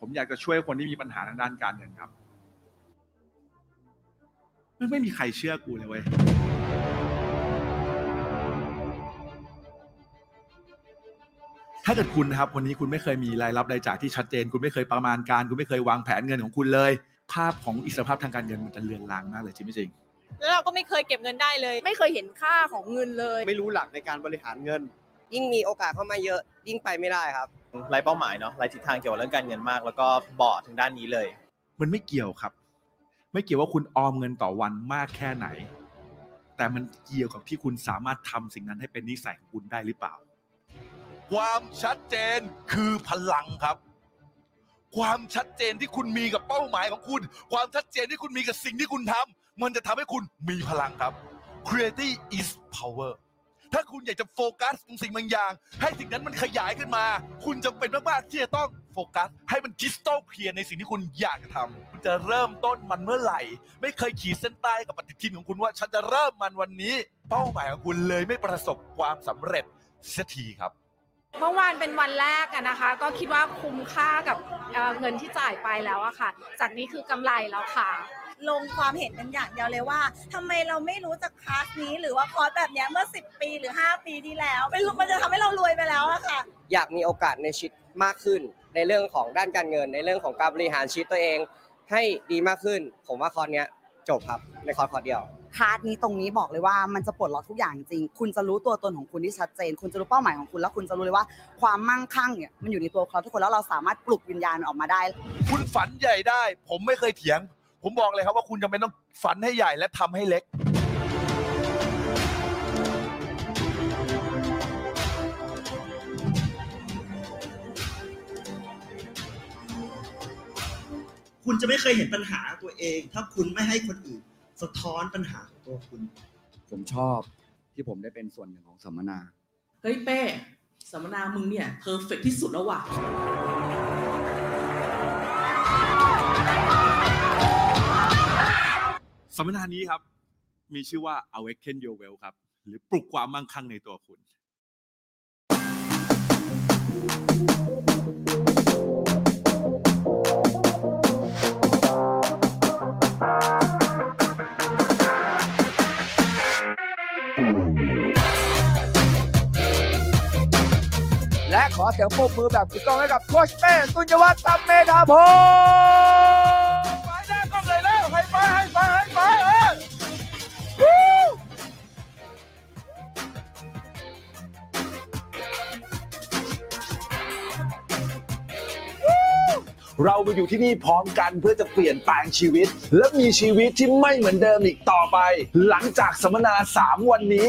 ผมอยากจะช่วยคนที่มีปัญหาทางด้านการเงินครับไม่ไม่มีใครเชื่อกูเลยเว้ยถ้าเกิดคุณนะครับวันนี้คุณไม่เคยมีรายรับรายจ่ายที่ชัดเจน คุณไม่เคยประมาณการ คุณไม่เคยวางแผนเงินของคุณเลย ภาพของอิสรภาพทางการเงินมันจะเลือนลางมากเลยจริงไม่จริงแล้วเราก็ไม่เคยเก็บเงินได้เลย ไม่เคยเห็นค่าของเงินเลย ไม่รู้หลักในการบริหารเงิน ยิ่งมีโอกาสเข้ามาเยอะ ยิ่งไปไม่ได้ครับ ไร้เป้าหมายเนาะไร้ทิศทางเกี่ยวกับเรื่องการเงินมาก แล้วก็บอดถึงด้านนี้เลย มันไม่เกี่ยวครับ ไม่เกี่ยวว่าคุณออมเงินต่อวันมากแค่ไหน แต่มันเกี่ยวกับที่คุณสามารถทำสิ่งนั้นให้เป็นนิสัยของคุณได้หรือเปล่า ความชัดเจนคือพลังครับ ความชัดเจนที่คุณมีกับเป้าหมายของคุณ ความชัดเจนที่คุณมีกับสิ่งที่คุณทำมันจะทำให้คุณมีพลังครับ Creativity is power ถ้าคุณอยากจะโฟกัสตรงสิ่งบางอย่าง ให้สิ่งนั้นมันขยายขึ้นมา คุณจำเป็นมากๆที่จะต้องโฟกัส ให้มัน crystal clear ในสิ่งที่คุณอยากจะทำคุณจะเริ่มต้นมันเมื่อไหร่ ไม่เคยขีดเส้นใต้กับปฏิทินของคุณว่า ฉันจะเริ่มมันวันนี้ เป้าหมายของคุณเลยไม่ประสบความสำเร็จสักทีครับเมื่อวานเป็นวันแรกอะนะคะ ก็คิดว่าคุ้มค่ากับเเงินที่จ่ายไปแล้วอะค่ะ จากนี้คือกำไรแล้วค่ะ ลงความเห็นกันอย่างเดียวเลยว่าทำไมเราไม่รู้จักคลาสนี้หรือว่าคอร์สแบบเนี้ยเมื่อ 10 ปีหรือ 5 ปีที่แล้วไม่รู้มันจะทำให้เรารวยไปแล้วอะค่ะ อยากมีโอกาสในชีวิตมากขึ้น ในเรื่องของด้านการเงิน ในเรื่องของการบริหารชีวิตตัวเอง ให้ดีมากขึ้น ผมว่าคอร์สเนี้ยจบครับในคอร์สคอร์สเดียวคลาสนี้ตรงนี้บอกเลยว่ามันจะปลดล็อกทุกอย่างจริง คุณจะรู้ตัวตนของคุณที่ชัดเจน คุณจะรู้เป้าหมายของคุณแล้วคุณจะรู้เลยว่าความมั่งคั่งเนี่ยมันอยู่ในตัวเขาทุกคนแล้วเราสามารถปลุกวิญญาณมันออกมาได้ คุณฝันใหญ่ได้ ผมไม่เคยเถียง ผมบอกเลยครับว่าคุณจำเป็นต้องฝันให้ใหญ่และทำให้เล็ก คุณจะไม่เคยเห็นปัญหาตัวเอง ถ้าคุณไม่ให้คนอื่น สะท้อนปัญหาของตัวคุณ ผมชอบที่ผมได้เป็นส่วนหนึ่งของสัมมนา เฮ้ยเป้ สัมมนามึงเนี่ยเพอร์เฟกที่สุดแล้วว่ะสัมมนานี้ครับ มีชื่อว่า awaken your well ครับ หรือปลุกความมั่งคั่งในตัวคุณ ขอเสียงปรบมือแบบถูกต้องให้กับโคชเป้ตุนยวัฒน์ตัมเมธาพงศ์ไปได้ก็เลยแล้วให้ไปให้ไปให้ไปเออเรามาอยู่ที่นี่พร้อมกันเพื่อจะเปลี่ยนแปลงชีวิต และมีชีวิตที่ไม่เหมือนเดิมอีกต่อไป หลังจากสัมมนา 3 วันนี้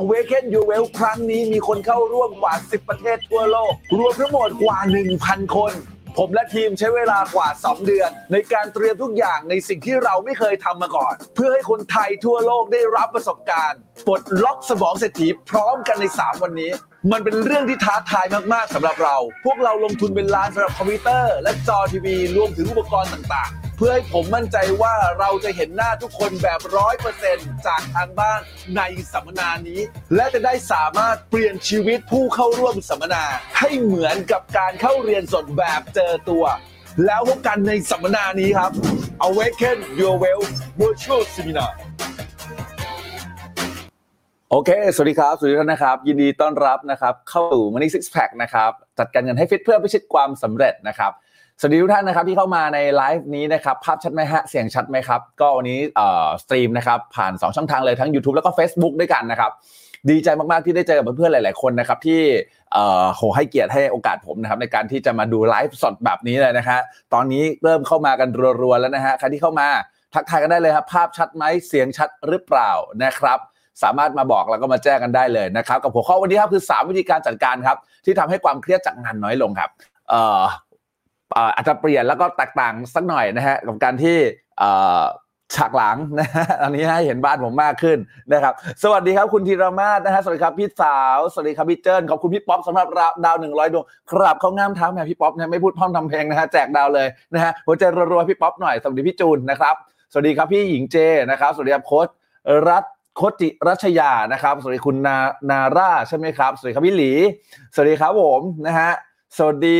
Awaken Your Well ครั้งนี้มีคนเข้าร่วมกว่า 10 ประเทศทั่วโลก รวมทั้งหมดกว่า 1,000 คน ผมและทีมใช้เวลากว่า 2 เดือน ในการเตรียมทุกอย่างในสิ่งที่เราไม่เคยทำมาก่อน เพื่อให้คนไทยทั่วโลกได้รับประสบการณ์ปลดล็อกสมองเศรษฐีพร้อมกันใน 3 วันนี้ มันเป็นเรื่องที่ท้าทายมาก ๆสำหรับเรา พวกเราลงทุนเป็นล้านสำหรับคอมพิวเตอร์ และจอทีวีรวมถึงอุปกรณ์ต่างๆ เพื่อให้ผมมั่นใจว่าเราจะเห็นหน้าทุกคนแบบร้อยเปอร์เซ็นต์จากทางบ้านในสัมมนานี้ และจะได้สามารถเปลี่ยนชีวิตผู้เข้าร่วมสัมมนา ให้เหมือนกับการเข้าเรียนสดแบบเจอตัว แล้วพบกันในสัมมนานี้ครับ Awaken Your Well Virtual Seminar โอเค สวัสดีครับ สวัสดีท่านนะครับ ยินดีต้อนรับนะครับ เข้าสู่ Money Six Pack นะครับ จัดการเงินให้ฟิตเพื่อพิชิตความสำเร็จนะครับ สวัสดีทุกท่านนะครับที่เข้ามาในไลฟ์นี้นะครับภาพชัดไหมฮะเสียงชัดไหมครับ ก็วันนี้เอ่อสตรีมนะครับผ่าน 2 ช่องทางเลยทั้ง YouTube แล้วก็ Facebook ด้วยกันนะครับดีใจมากๆที่ได้เจอกับเพื่อนๆหลาย ๆคนนะครับที่เอ่อโหให้เกียรติให้โอกาสผมนะครับในการที่จะมาดูไลฟ์สดแบบนี้เลยนะฮะตอนนี้เริ่มเข้ามากันรัวๆแล้วนะฮะใครที่เข้ามาทักทายกันได้เลยครับภาพชัดไหมเสียงชัดหรือเปล่านะครับสามารถมาบอกแล้วก็มาแจ้งกันได้เลยนะครับกับหัวข้อวันนี้ครับคือ 3 วิธีการจัดการครับที่ทำให้ความเครียดจากงานน้อยลงครับ อาจจะเปลี่ยนแล้วก็แตกต่างสักหน่อยนะฮะกับการที่ฉากหลังนะฮะอันนี้ให้เห็นบ้านผมมากขึ้นนะครับ สวัสดีครับคุณธีรมาศนะฮะสวัสดีครับพี่สาวสวัสดีครับพี่เจิ้นขอบคุณพี่ป๊อปสำหรับดาวหนึ่งร้อยดวงครับเขาง่ามเท้าแม่พี่ป๊อปเนี่ยไม่พูดพร่อมทำเพลงนะฮะแจกดาวเลยนะฮะหัวใจรัวๆพี่ป๊อปหน่อยสวัสดีพี่จูนนะครับสวัสดีครับพี่หญิงเจนะครับสวัสดีครับโค้ชรัฐโคจิรัชยานะครับสวัสดีคุณนานาร่าใช่ไหมครับสวัสดีครับพี่หลี สวัสดีครับผมนะฮะสวัสดี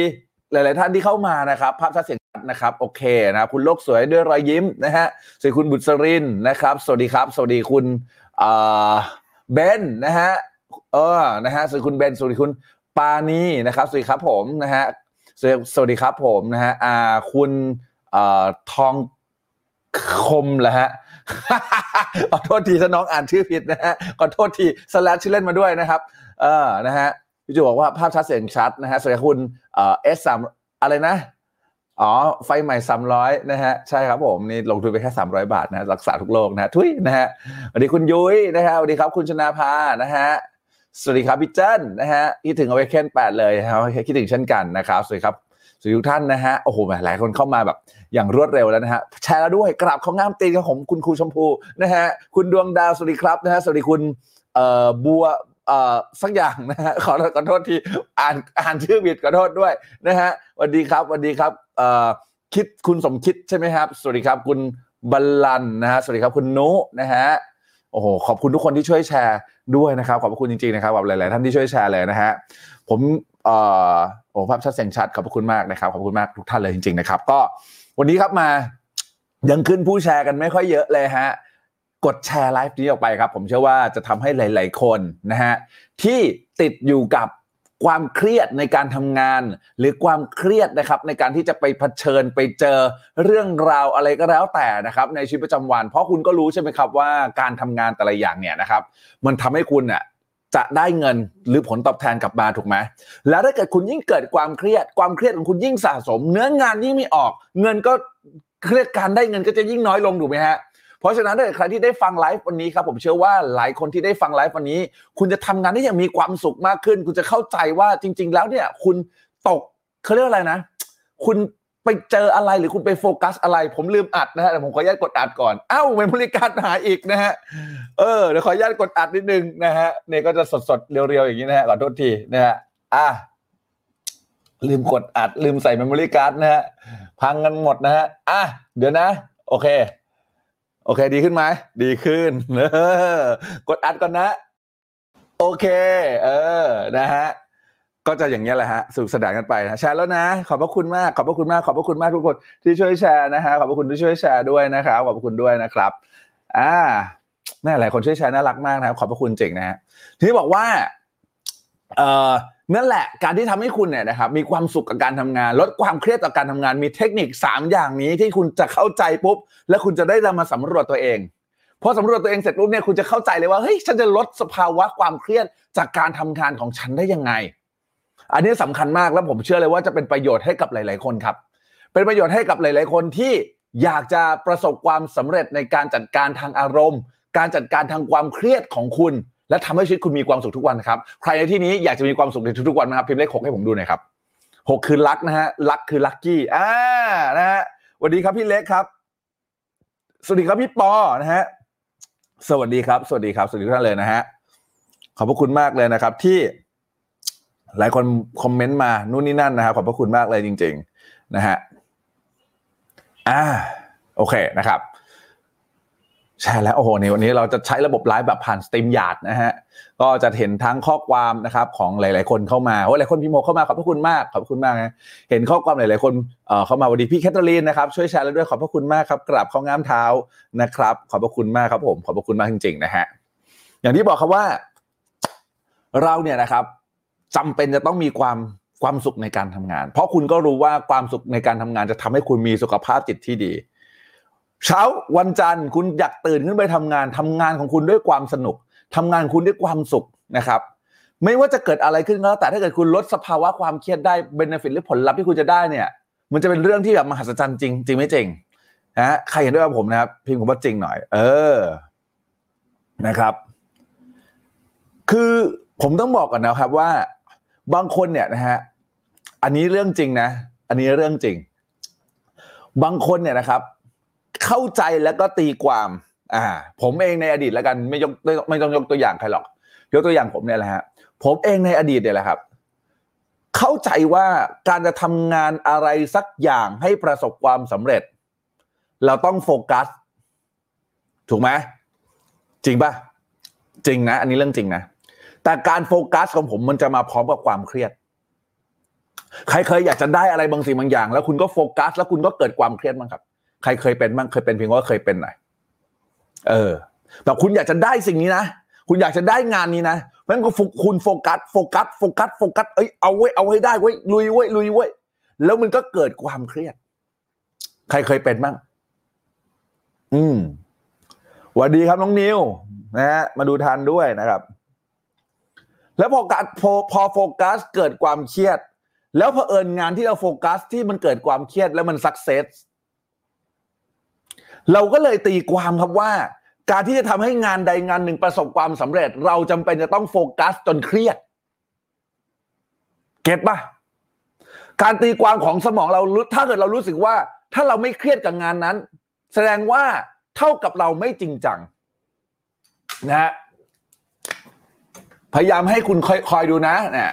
หลาย ๆ ท่านที่เข้ามานะครับ ภาพชัดเสียงชัดนะครับ โอเคนะครับคุณโลกสวยด้วยรอยยิ้มนะฮะสวัสดีคุณบุษรินทร์นะครับ สวัสดีครับ สวัสดีคุณเบนนะฮะเออนะฮะสวัสดีคุณเบนสวัสดีคุณปานีนะครับสวัสดีครับผมนะฮะสวัสดีสวัสดีครับผมนะฮะอ่าคุณเอ่อทองคมเหรอฮะขอโทษทีถ้าน้องอ่านชื่อผิดนะฮะขอโทษทีสแลชชื่อเล่นมาด้วยนะครับ เออนะฮะ พี่จูบอกว่าภาพชัดเสียงชัดนะฮะสวัสดีคุณเอสสามอะไรนะ อ๋อ ไฟใหม่สามร้อยนะฮะ ใช่ครับผม นี่ลงทุนไปแค่สามร้อยบาทนะรักษาทุกโรคนะทุยนะฮะสวัสดีคุณยุ้ยนะฮะสวัสดีครับคุณชนาภานะฮะสวัสดีครับพี่เจิ้นนะฮะคิดถึงเอาไว้เคนแปดเลยครับคิดถึงเช่นกันนะครับสวัสดีครับสวัสดีทุกท่านนะฮะโอ้โหหมหลายคนเข้ามาแบบอย่างรวดเร็วแล้วนะฮะแชร์แล้วด้วยกราบของงามตีนของผมคุณครูชมพูนะฮะคุณดวงดาวสวัสดีครับนะฮะสวัสดีคุณเอ่อบัว เอ่อสักอย่างนะฮะขอขอโทษทีอ่านอ่านชื่อผิดขอโทษด้วยนะฮะสวัสดีครับสวัสดีครับเอ่อคิดคุณสมคิดใช่ไหมครับ สวัสดีครับคุณบัลลันนะฮะสวัสดีครับคุณนุนะฮะโอ้โหขอบคุณทุกคนที่ช่วยแชร์ด้วยนะครับ ขอบคุณจริงๆนะครับกับหลาย ๆ ท่านที่ช่วยแชร์เลยนะฮะผมเอ่อโอ้ภาพชัดเสียงชัดขอบคุณมากนะครับขอบคุณมากทุกท่านเลยจริง ๆ นะครับ ก็วันนี้ครับมายังขึ้นผู้แชร์กันไม่ค่อยเยอะเลยฮะ กดแชร์ไลฟ์นี้ออกไปครับ ผมเชื่อว่าจะทำให้หลาย ๆ คนนะฮะที่ติดอยู่กับความเครียดในการทำงาน หรือความเครียดนะครับในการที่จะไปเผชิญไปเจอเรื่องราวอะไรก็แล้วแต่นะครับ ในชีวิตประจำวัน เพราะคุณก็รู้ใช่ไหมครับว่าการทำงานแต่ละอย่างเนี่ยนะครับ มันทำให้คุณอะจะได้เงินหรือผลตอบแทนกลับมาถูกไหม แล้วถ้าเกิดคุณยิ่งเกิดความเครียด ความเครียดของคุณยิ่งสะสม เนื้องานยิ่งไม่ออก เงินก็เครียดการได้เงินก็จะยิ่งน้อยลงถูกไหมฮะ เพราะฉะนั้นถ้าใครที่ได้ฟังไลฟ์วันนี้ครับผมเชื่อว่าหลายคนที่ได้ฟังไลฟ์วันนี้ คุณจะทำงานได้อย่างมีความสุขมากขึ้น คุณจะเข้าใจว่าจริง ๆ แล้วเนี่ย คุณตกเขาเรียกอะไรนะ คุณไปเจออะไรหรือคุณไปโฟกัสอะไร ผมลืมอัดนะฮะแต่ผมขออนุญาตกดอัดก่อนอ้าว memory card หายอีกนะฮะเออเดี๋ยวขออนุญาตกดอัดนิดนึงนะฮะเนี่ยก็จะสดๆ real ๆอย่างนี้นะฮะขอโทษทีนะฮะอะลืมกดอัดลืมใส่ memory card นะฮะพังกันหมดนะฮะอะเดี๋ยวนะ โอเค โอเค ดีขึ้นไหมดีขึ้นเออกดอัดก่อนนะ โอเค เออนะฮะก็จะอย่างนี้แหละฮะสนุกสนานกันไปนะแชร์แล้วนะ ขอบพระคุณมากขอบพระคุณมากขอบพระคุณมากทุกคนที่ช่วยแชร์นะฮะขอบพระคุณที่ช่วยแชร์ด้วยนะครับขอบพระคุณด้วยนะครับ อ่าแม่หลายคนช่วยแชร์น่ารักมากนะครับ ขอบพระคุณจริงนะฮะทีนี้บอกว่า เอ่อ นั่นแหละการที่ทำให้คุณเนี่ยนะครับมีความสุขกับการทำงาน ลดความเครียดต่อการทำงานมีเทคนิค 3 อย่างนี้ที่คุณจะเข้าใจปุ๊บ แล้วคุณจะได้นำมาสำรวจตัวเองพอสำรวจตัวเองเสร็จปุ๊บเนี่ยคุณจะเข้าใจเลยว่าเฮ้ยฉันจะลดสภาวะความเครียดจากการทำงานของฉันได้ยังไง อันนี้สำคัญมากแล้วผมเชื่อเลยว่าจะเป็นประโยชน์ให้กับหลาย ๆคนครับ เป็นประโยชน์ให้กับหลาย ๆ คนที่อยากจะประสบความสำเร็จในการจัดการทางอารมณ์ การจัดการทางความเครียดของคุณ และทำให้ชีวิตคุณมีความสุขทุกวันครับ ใครในที่นี้อยากจะมีความสุขในทุกๆวันนะครับ พิมพ์เลขหกให้ผมดูหน่อยครับหกคือลักนะฮะลักคือลักกี้อ่านะฮะสวัสดีครับพี่เล็กครับ สวัสดีครับพี่ปอนะฮะสวัสดีครับ สวัสดีครับ สวัสดีทุกท่านเลยนะฮะขอบพระคุณมากเลยนะครับ ที่หลายคนคอมเมนต์มานู่นนี่นั่นนะครับขอบพระคุณมากเลยจริง ๆ นะฮะอ่าโอเคนะครับ ใช่แล้วโอ้โหในวันนี้เราจะใช้ระบบไลฟ์แบบผ่าน StreamYard นะฮะก็จะเห็นทั้งข้อความนะครับของหลาย ๆ คนเข้ามาโอ้หลายคนพิมพ์เข้ามาขอบพระคุณมากขอบพระคุณมากนะเห็นข้อความหลาย ๆ คนเข้ามาวัสดีพี่แคทเธอรีนนะครับช่วยแชร์แล้วด้วยขอบพระคุณมากครับกราบแทบงามเท้านะครับ ขอบพระคุณมากครับผมขอบพระคุณมากจริง ๆ นะฮะอย่างที่บอกครับว่า เราเนี่ยนะครับจำเป็นจะต้องมีความความสุขในการทำงาน เพราะคุณก็รู้ว่าความสุขในการทำงานจะทำให้คุณมีสุขภาพจิตที่ดี เช้าวันจันทร์คุณอยากตื่นขึ้นไปทำงานทำงานของคุณด้วยความสนุกทำงานคุณด้วยความสุขนะครับ ไม่ว่าจะเกิดอะไรขึ้นก็แล้วแต่ถ้าเกิดคุณลดสภาวะความเครียดได้เบนฟิตหรือผลลัพธ์ที่คุณจะได้เนี่ย มันจะเป็นเรื่องที่แบบมหัศจรรย์จริงจริงไม่จริงนะฮะใครเห็นด้วยกับผมนะครับ พิมพ์ผมว่าจริงหน่อย เออนะครับ คือผมต้องบอกก่อนนะครับว่า บางคนเนี่ยนะฮะอันนี้เรื่องจริงนะ อันนี้เรื่องจริง บางคนเนี่ยนะครับ เข้าใจแล้วก็ตีความอ่าผมเองในอดีตแล้วกันไม่ยกไม่ต้องยกตัวอย่างใครหรอกยกตัวอย่างผมเนี่ยแหละฮะผมเองในอดีตเนี่ยแหละครับ เข้าใจว่าการจะทำงานอะไรสักอย่างให้ประสบความสำเร็จ เราต้องโฟกัส ถูกไหมจริงปะจริงนะ อันนี้เรื่องจริงนะ แต่การโฟกัสของผมมันจะมาพร้อมกับความเครียด ใครเคยอยากจะได้อะไรบางสิ่งบางอย่าง แล้วคุณก็โฟกัส แล้วคุณก็เกิดความเครียดบ้งครับ ใครเคยเป็นบ้างเคยเป็นเพียงว่าเคยเป็นหน่อยเออแบบคุณอยากจะได้สิ่งนี้นะคุณอยากจะได้งานนี้นะเพราะฉะนั้นก็คุณโฟกัสโฟกัสโฟกัสโฟกัสเอ้ยเอาไว้เอาให้ได้ไว้ลุยไว้ลุยไว้แล้วมันก็เกิดความเครียด ใครเคยเป็นบ้างอืมสวัสดีครับน้องนิวนะฮะมาดูทันด้วยนะครับ แล้วพอการพอพอโฟกัสเกิดความเครียด แล้วเผอิญงานที่เราโฟกัสที่มันเกิดความเครียดแล้วมัน success เราก็เลยตีความครับว่า การที่จะทำให้งานใดงานหนึ่งประสบความสำเร็จ เราจำเป็นจะต้องโฟกัสจนเครียด เก็ตปะการตีความของสมองเรารู้ถ้าเกิดเรารู้สึกว่า ถ้าเราไม่เครียดกับงานนั้น แสดงว่าเท่ากับเราไม่จริงจังนะฮะพยายามให้คุณคอยคอยดูนะเนี่ย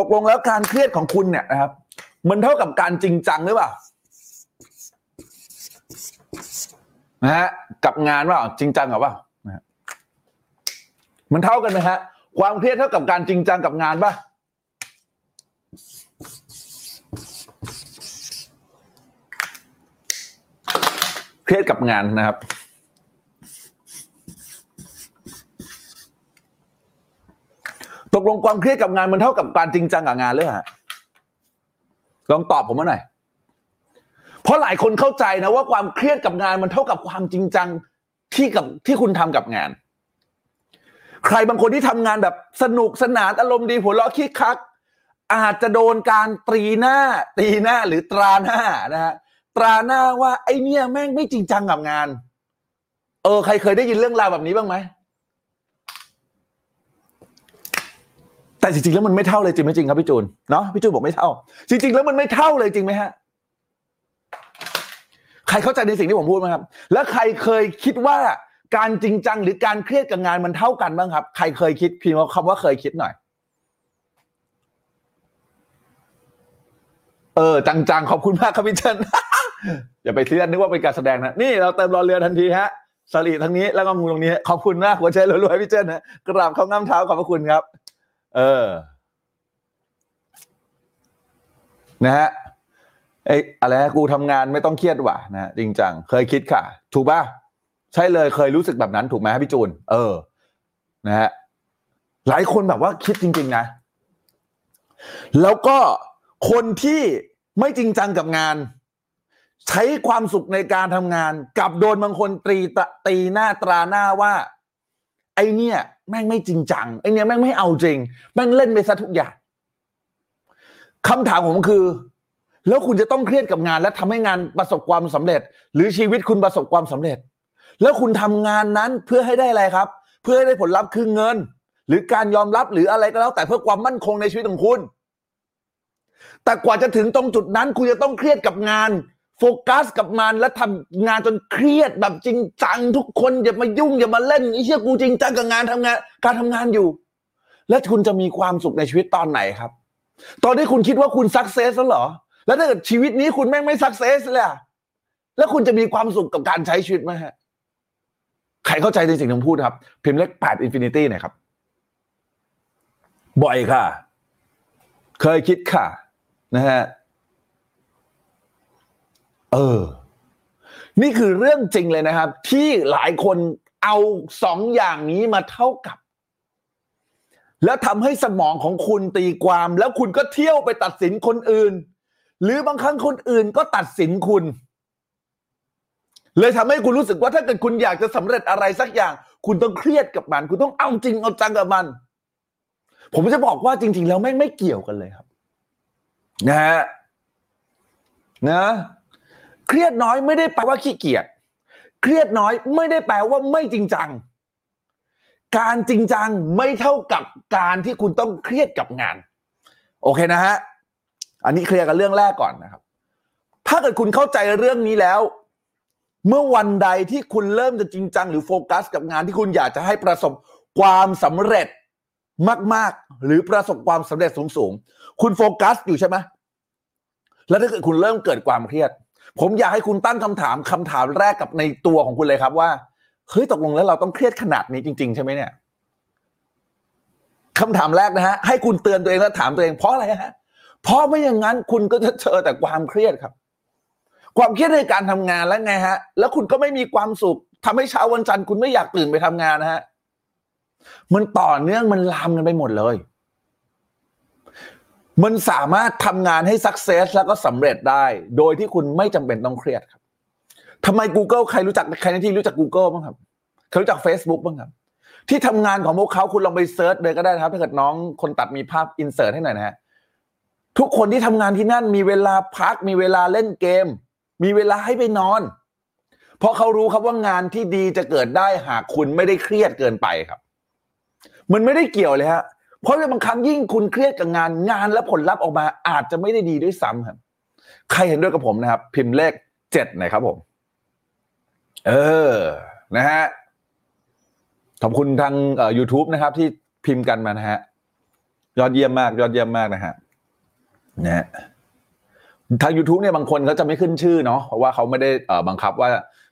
ตกลงแล้วการเครียดของคุณเนี่ยนะครับ มันเท่ากับการจริงจังหรือเปล่านะฮะกับงานว่าจริงจังหรือเปล่ามันเท่ากันไหมฮะ ความเครียดเท่ากับการจริงจังกับงานป่ะเครียดกับงานนะครับ ตกลงความเครียดกับงานมันเท่ากับการจริงจังกับงานเลยฮะลองตอบผมมาหน่อยเพราะหลายคนเข้าใจนะว่าความเครียดกับงานมันเท่ากับความจริงจังที่กับที่คุณทำกับงาน ใครบางคนที่ทำงานแบบสนุกสนานอารมณ์ดีหัวเราะคิกคัก อาจจะโดนการตรีหน้า ตีหน้าหรือตราหน้านะฮะตราหน้าว่าไอเนี่ยแม่งไม่จริงจังกับงาน เออ ใครเคยได้ยินเรื่องราวแบบนี้บ้างไหม แต่จริงๆแล้วมันไม่เท่าเลยจริงไหมจริงครับพี่จูนเนาะพี่จูนบอกไม่เท่า จริง ๆ แล้วมันไม่เท่าเลยจริงไหมฮะใครเข้าใจในสิ่งที่ผมพูดไหมครับ แล้วใครเคยคิดว่าการจริงจังหรือการเครียดกับงานมันเท่ากันบ้างครับ ใครเคยคิดพิมพ์คำว่าเคยคิดหน่อย เออ จังๆ ขอบคุณมากครับพี่เชนอย่าไปเชื่อนึกว่าเป็นการแสดงนะ นี่เราเติมรอเรือทันทีฮะสลีทั้งนี้แล้วก็งูตรงนี้ ขอบคุณมากหัวใจรวยๆพี่เจนนะกราบเข้าง่ามเท้าขอบพระคุณครับ เออ นะฮะไอ้อะไรนะกูทำงานไม่ต้องเครียดว่ะนะฮะจริงจัง เคยคิดค่ะ ถูกป่ะ ใช่เลยเคยรู้สึกแบบนั้นถูกไหมพี่จูน เออ นะฮะหลายคนแบบว่าคิดจริง ๆ นะ แล้วก็คนที่ไม่จริงจังกับงาน ใช้ความสุขในการทำงาน กับโดนบางคนตรีตะตีหน้าตราหน้าว่า ไอเนี่ย แม่งไม่จริงจังไอเนี่ยแม่งไม่เอาจริง แม่งเล่นไปซะทุกอย่างคำถามผมคือ แล้วคุณจะต้องเครียดกับงาน และทำให้งานประสบความสำเร็จ หรือชีวิตคุณประสบความสำเร็จ แล้วคุณทำงานนั้นเพื่อให้ได้อะไรครับ เพื่อให้ได้ผลลัพธ์คือเงิน หรือการยอมรับหรืออะไรก็แล้ว แต่เพื่อความมั่นคงในชีวิตของคุณ แต่กว่าจะถึงตรงจุดนั้น คุณจะต้องเครียดกับงาน โฟกัสกับมันและทำงานจนเครียดแบบจริงจังทุกคนอย่ามายุ่งอย่ามาเล่นไอ้เชี่ยกูจริงจังกับงานทำงาน การทำงานอยู่ แล้วคุณจะมีความสุขในชีวิตตอนไหนครับ ตอนที่คุณคิดว่าคุณ success แล้วเหรอ แล้วถ้าเกิดชีวิตนี้คุณแม่งไม่ success เลยอะแล้วคุณจะมีความสุขกับการใช้ชีวิตไหมฮะใครเข้าใจในสิ่งที่ผมพูดครับ พิมพ์เลขแปด infinity หน่อยครับ บ่อยค่ะ เคยคิดค่ะ นะฮะ เออ นี่คือเรื่องจริงเลยนะครับ ที่หลายคนเอาสองอย่างนี้มาเท่ากับ แล้วทำให้สมองของคุณตีความ แล้วคุณก็เที่ยวไปตัดสินคนอื่น หรือบางครั้งคนอื่นก็ตัดสินคุณ เลยทำให้คุณรู้สึกว่าถ้าเกิดคุณอยากจะสำเร็จอะไรสักอย่าง คุณต้องเครียดกับมัน คุณต้องเอาจริงเอาจังกับมัน ผมจะบอกว่าจริง ๆ แล้วไม่ไม่เกี่ยวกันเลยครับ นะฮะนะ เครียดน้อยไม่ได้แปลว่าขี้เกียจเครียดน้อยไม่ได้แปลว่าไม่จริงจัง การจริงจังไม่เท่ากับการที่คุณต้องเครียดกับงาน โอเคนะฮะอันนี้เคลียร์กันเรื่องแรกก่อนนะครับ ถ้าเกิดคุณเข้าใจเรื่องนี้แล้ว เมื่อวันใดที่คุณเริ่มจะจริงจัง หรือโฟกัส กับงานที่คุณอยากจะให้ประสบความสำเร็จมาก ๆ หรือประสบความสำเร็จสูง ๆ คุณโฟกัสอยู่ใช่ไหมแล้วถ้าเกิดคุณเริ่มเกิดความเครียด ผมอยากให้คุณตั้งคำถามคำถามแรกกับในตัวของคุณเลยครับว่าเฮ้ยตกลงแล้วเราต้องเครียดขนาดนี้จริง ๆ ใช่ไหมเนี่ยคำถามแรกนะฮะให้คุณเตือนตัวเองแล้วถามตัวเองเพราะอะไรฮะเพราะไม่อย่างนั้นคุณก็จะเจอแต่ความเครียดครับ ความเครียดในการทำงานแล้วไงฮะ แล้วคุณก็ไม่มีความสุขทำให้เช้าวันจันทร์คุณไม่อยากตื่นไปทำงานนะฮะมันต่อเนื่องมันลามกันไปหมดเลย มันสามารถทำงานให้สักเซสแล้วก็สำเร็จได้ โดยที่คุณไม่จำเป็นต้องเครียดครับทำไม Google ใครรู้จักใครในที่รู้จัก Google บ้างครับใครรู้จัก Facebook บ้างครับ ที่ทำงานของพวกเขาคุณลองไปเซิร์ชเลยก็ได้นะครับ ถ้าเกิดน้องคนตัดมีภาพอินเสิร์ตให้หน่อยนะฮะทุกคนที่ทำงานที่นั่นมีเวลาพัก มีเวลาเล่นเกม มีเวลาให้ไปนอน เพราะเขารู้ครับว่างานที่ดีจะเกิดได้หากคุณไม่ได้เครียดเกินไปครับ มันไม่ได้เกี่ยวเลยฮะ เพราะบางครั้งยิ่งคุณเครียดกับงานงานและผลลัพธ์ออกมาอาจจะไม่ได้ดีด้วยซ้ำครับ ใครเห็นด้วยกับผมนะครับ พิมพ์เลขเจ็ดหน่อยครับผม เออ นะฮะขอบคุณทางเอ่อ YouTube นะครับ ที่พิมพ์กันมานะฮะยอดเยี่ยมมากยอดเยี่ยมมากนะฮะนะฮะทาง YouTube เนี่ยบางคนเขาจะไม่ขึ้นชื่อเนาะเพราะว่าเขาไม่ได้เอ่อบังคับว่า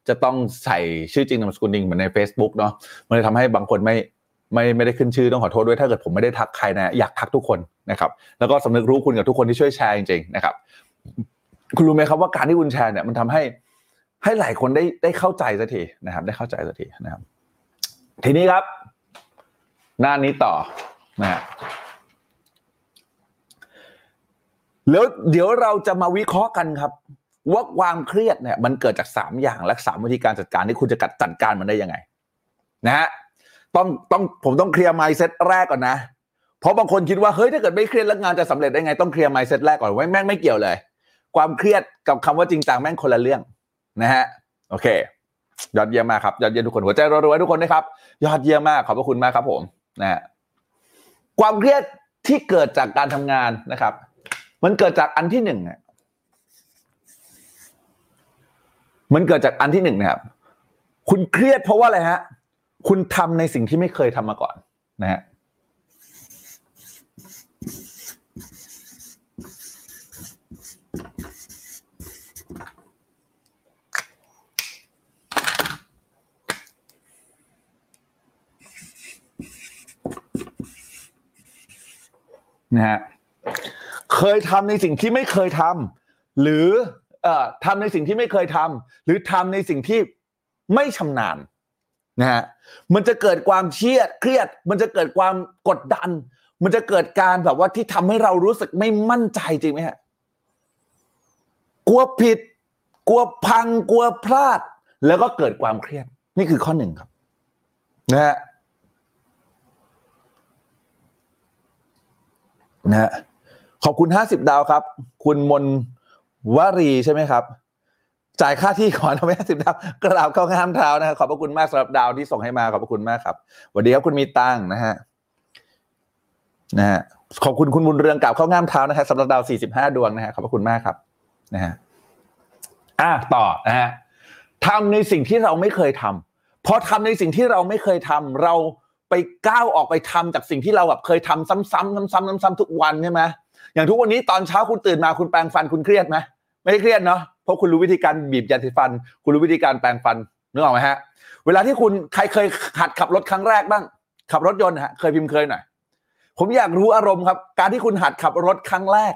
จะต้องใส่ชื่อจริงนามสกุลจริงเหมือนใน Facebook เนาะมันเลยทำให้บางคนไม่ ไม่ไม่ได้ขึ้นชื่อต้องขอโทษด้วยถ้าเกิดผมไม่ได้ทักใครนะอยากทักทุกคนนะครับแล้วก็สำนึกรู้คุณกับทุกคนที่ช่วยแชร์จริงๆนะครับคุณรู้ไหมครับว่าการที่คุณแชร์เนี่ยมันทำให้ให้หลายคนได้ได้เข้าใจสักทีนะครับ ได้เข้าใจสักทีนะครับ ทีนี้ครับ หน้านี้ต่อนะฮะแล้วเดี๋ยวเราจะมาวิเคราะห์กันครับ ว่าความเครียดเนี่ย มันเกิดจากสามอย่างและสามวิธีการจัดการที่คุณจะกัดจัดการมันได้ยังไง นะฮะ ต้องต้องผมต้องเคลียร์ไมซ์เซตแรกก่อนนะ เพราะบางคนคิดว่าเฮ้ยถ้าเกิดไม่เครียดแล้วงานจะสำเร็จได้ไงต้องเคลียร์ไมซ์เซตแรกก่อนไว้แม่งไม่เกี่ยวเลย ความเครียดกับคำว่าจริงจังแม่งคนละเรื่องนะฮะโอเค ยอดเยี่ยมมากครับ ยอดเยี่ยมทุกคนหัวใจรัวๆทุกคนนะครับ ยอดเยี่ยมมากขอบพระคุณมากครับ ผมนะฮะความเครียดที่เกิดจากการทำงานนะครับ มันเกิดจากอันที่หนึ่งเนี่ยมันเกิดจากอันที่หนึ่งนะครับ คุณเครียดเพราะว่าอะไรฮะ คุณทำในสิ่งที่ไม่เคยทำมาก่อนนะฮะนะฮะเคยทำในสิ่งที่ไม่เคยทำหรือเอ่อทำในสิ่งที่ไม่เคยทำหรือทำในสิ่งที่ไม่ชำนาญ นะฮะมันจะเกิดความเครียดเครียด มันจะเกิดความกดดัน มันจะเกิดการแบบว่าที่ทำให้เรารู้สึกไม่มั่นใจจริงไหมฮะกลัวผิด กลัวพังกลัวพลาด แล้วก็เกิดความเครียด นี่คือข้อหนึ่งครับนะฮะนะฮะขอบคุณห้าสิบดาวครับ คุณมนวรีใช่ไหมครับ จ่ายค่าที่ก่อนทำไมห้าสิบดาวกระดาบเข้าข้ามเท้านะครับขอบพระคุณมากสำหรับดาวที่ส่งให้มาขอบพระคุณมากครับสวัสดีครับคุณมีตังนะฮะนะฮะขอบคุณคุณบุญเรืองกล่าวเข้าง่ามเท้านะครับสำหรับดาวสี่สิบห้าดวงนะฮะขอบพระคุณมากครับนะฮะอะต่อนะฮะทำในสิ่งที่เราไม่เคยทำพอทำในสิ่งที่เราไม่เคยทำเราไปก้าวออกไปทำจากสิ่งที่เราแบบเคยทำซ้ำๆซ้ำๆซ้ำๆทุกวันใช่ไหมอย่างทุกวันนี้ตอนเช้าคุณตื่นมาคุณแปรงฟันคุณเครียดไหมไม่เครียดเนาะ เพราะคุณรู้วิธีการบีบยาสีฟัน คุณรู้วิธีการแปรงฟันนึกออกไหมฮะ เวลาที่คุณใครเคยหัดขับรถครั้งแรกบ้าง ขับรถยนต์ฮะ เคยพิมพ์เคยหน่อย ผมอยากรู้อารมณ์ครับ การที่คุณหัดขับรถครั้งแรก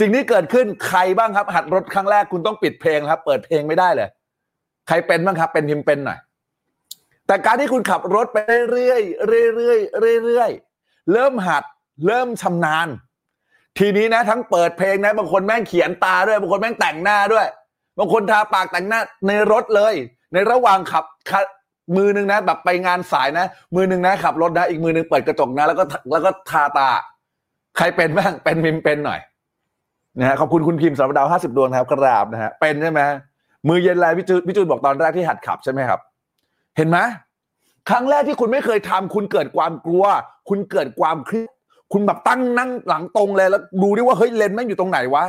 สิ่งที่เกิดขึ้นใครบ้างครับ หัดรถครั้งแรกคุณต้องปิดเพลงครับ เปิดเพลงไม่ได้เลย ใครเป็นบ้างครับ เป็นพิมพ์เป็นหน่อย แต่การที่คุณขับรถไปเรื่อยๆเรื่อยเรื่อยเริ่มหัด เริ่มชำนาญ ทีนี้นะ ทั้งเปิดเพลงนะ บางคนแม่งเขียนตาด้วย บางคนแม่งแต่งหน้าด้วย บางคนทาปากแต่งหน้าในรถเลย ในระหว่างขับมือหนึ่งนะ แบบไปงานสายนะ มือหนึ่งนะขับรถนะ อีกมือหนึ่งเปิดกระจกนะ แล้วก็แล้วก็ทาตา ใครเป็นบ้างเป็นพิมเป็นหน่อยนะฮะขอบคุณคุณพิมพ์สำหรับดาวห้าสิบดวงครับกราบนะฮะเป็นใช่ไหมมือเย็นแลพี่จูพี่จูนบอกตอนแรกที่หัดขับใช่ไหมครับ เห็นไหมครั้งแรกที่คุณไม่เคยทำคุณเกิดความกลัว คุณเกิดความเครียด คุณแบบตั้งนั่งหลังตรงเลยแล้วดูดิว่าเฮ้ยเลนแม่งอยู่ตรงไหนวะ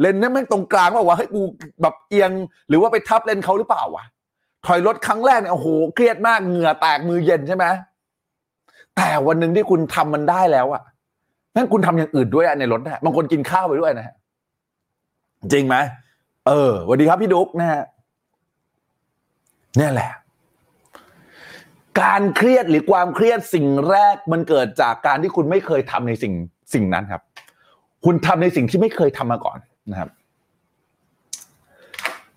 เลนเนี่ยแม่งตรงกลางว่าวะเฮ้ยกูแบบเอียง หรือว่าไปทับเลนเขาหรือเปล่าวะถอยรถครั้งแรกเนี่ยโอ้โหเครียดมากเหงื่อแตกมือเย็นใช่ไหมแต่วันหนึ่งที่คุณทำมันได้แล้วอะนั่นคุณทำอย่างอื่นด้วยอะในรถนะบางคนกินข้าวไปด้วยนะฮะจริงไหมเออสวัสดีครับพี่ดุ๊กนะฮะนี่แหละ การเครียดหรือความเครียดสิ่งแรกมันเกิดจากการที่คุณไม่เคยทำในสิ่งสิ่งนั้นครับ คุณทำในสิ่งที่ไม่เคยทำมาก่อนนะครับ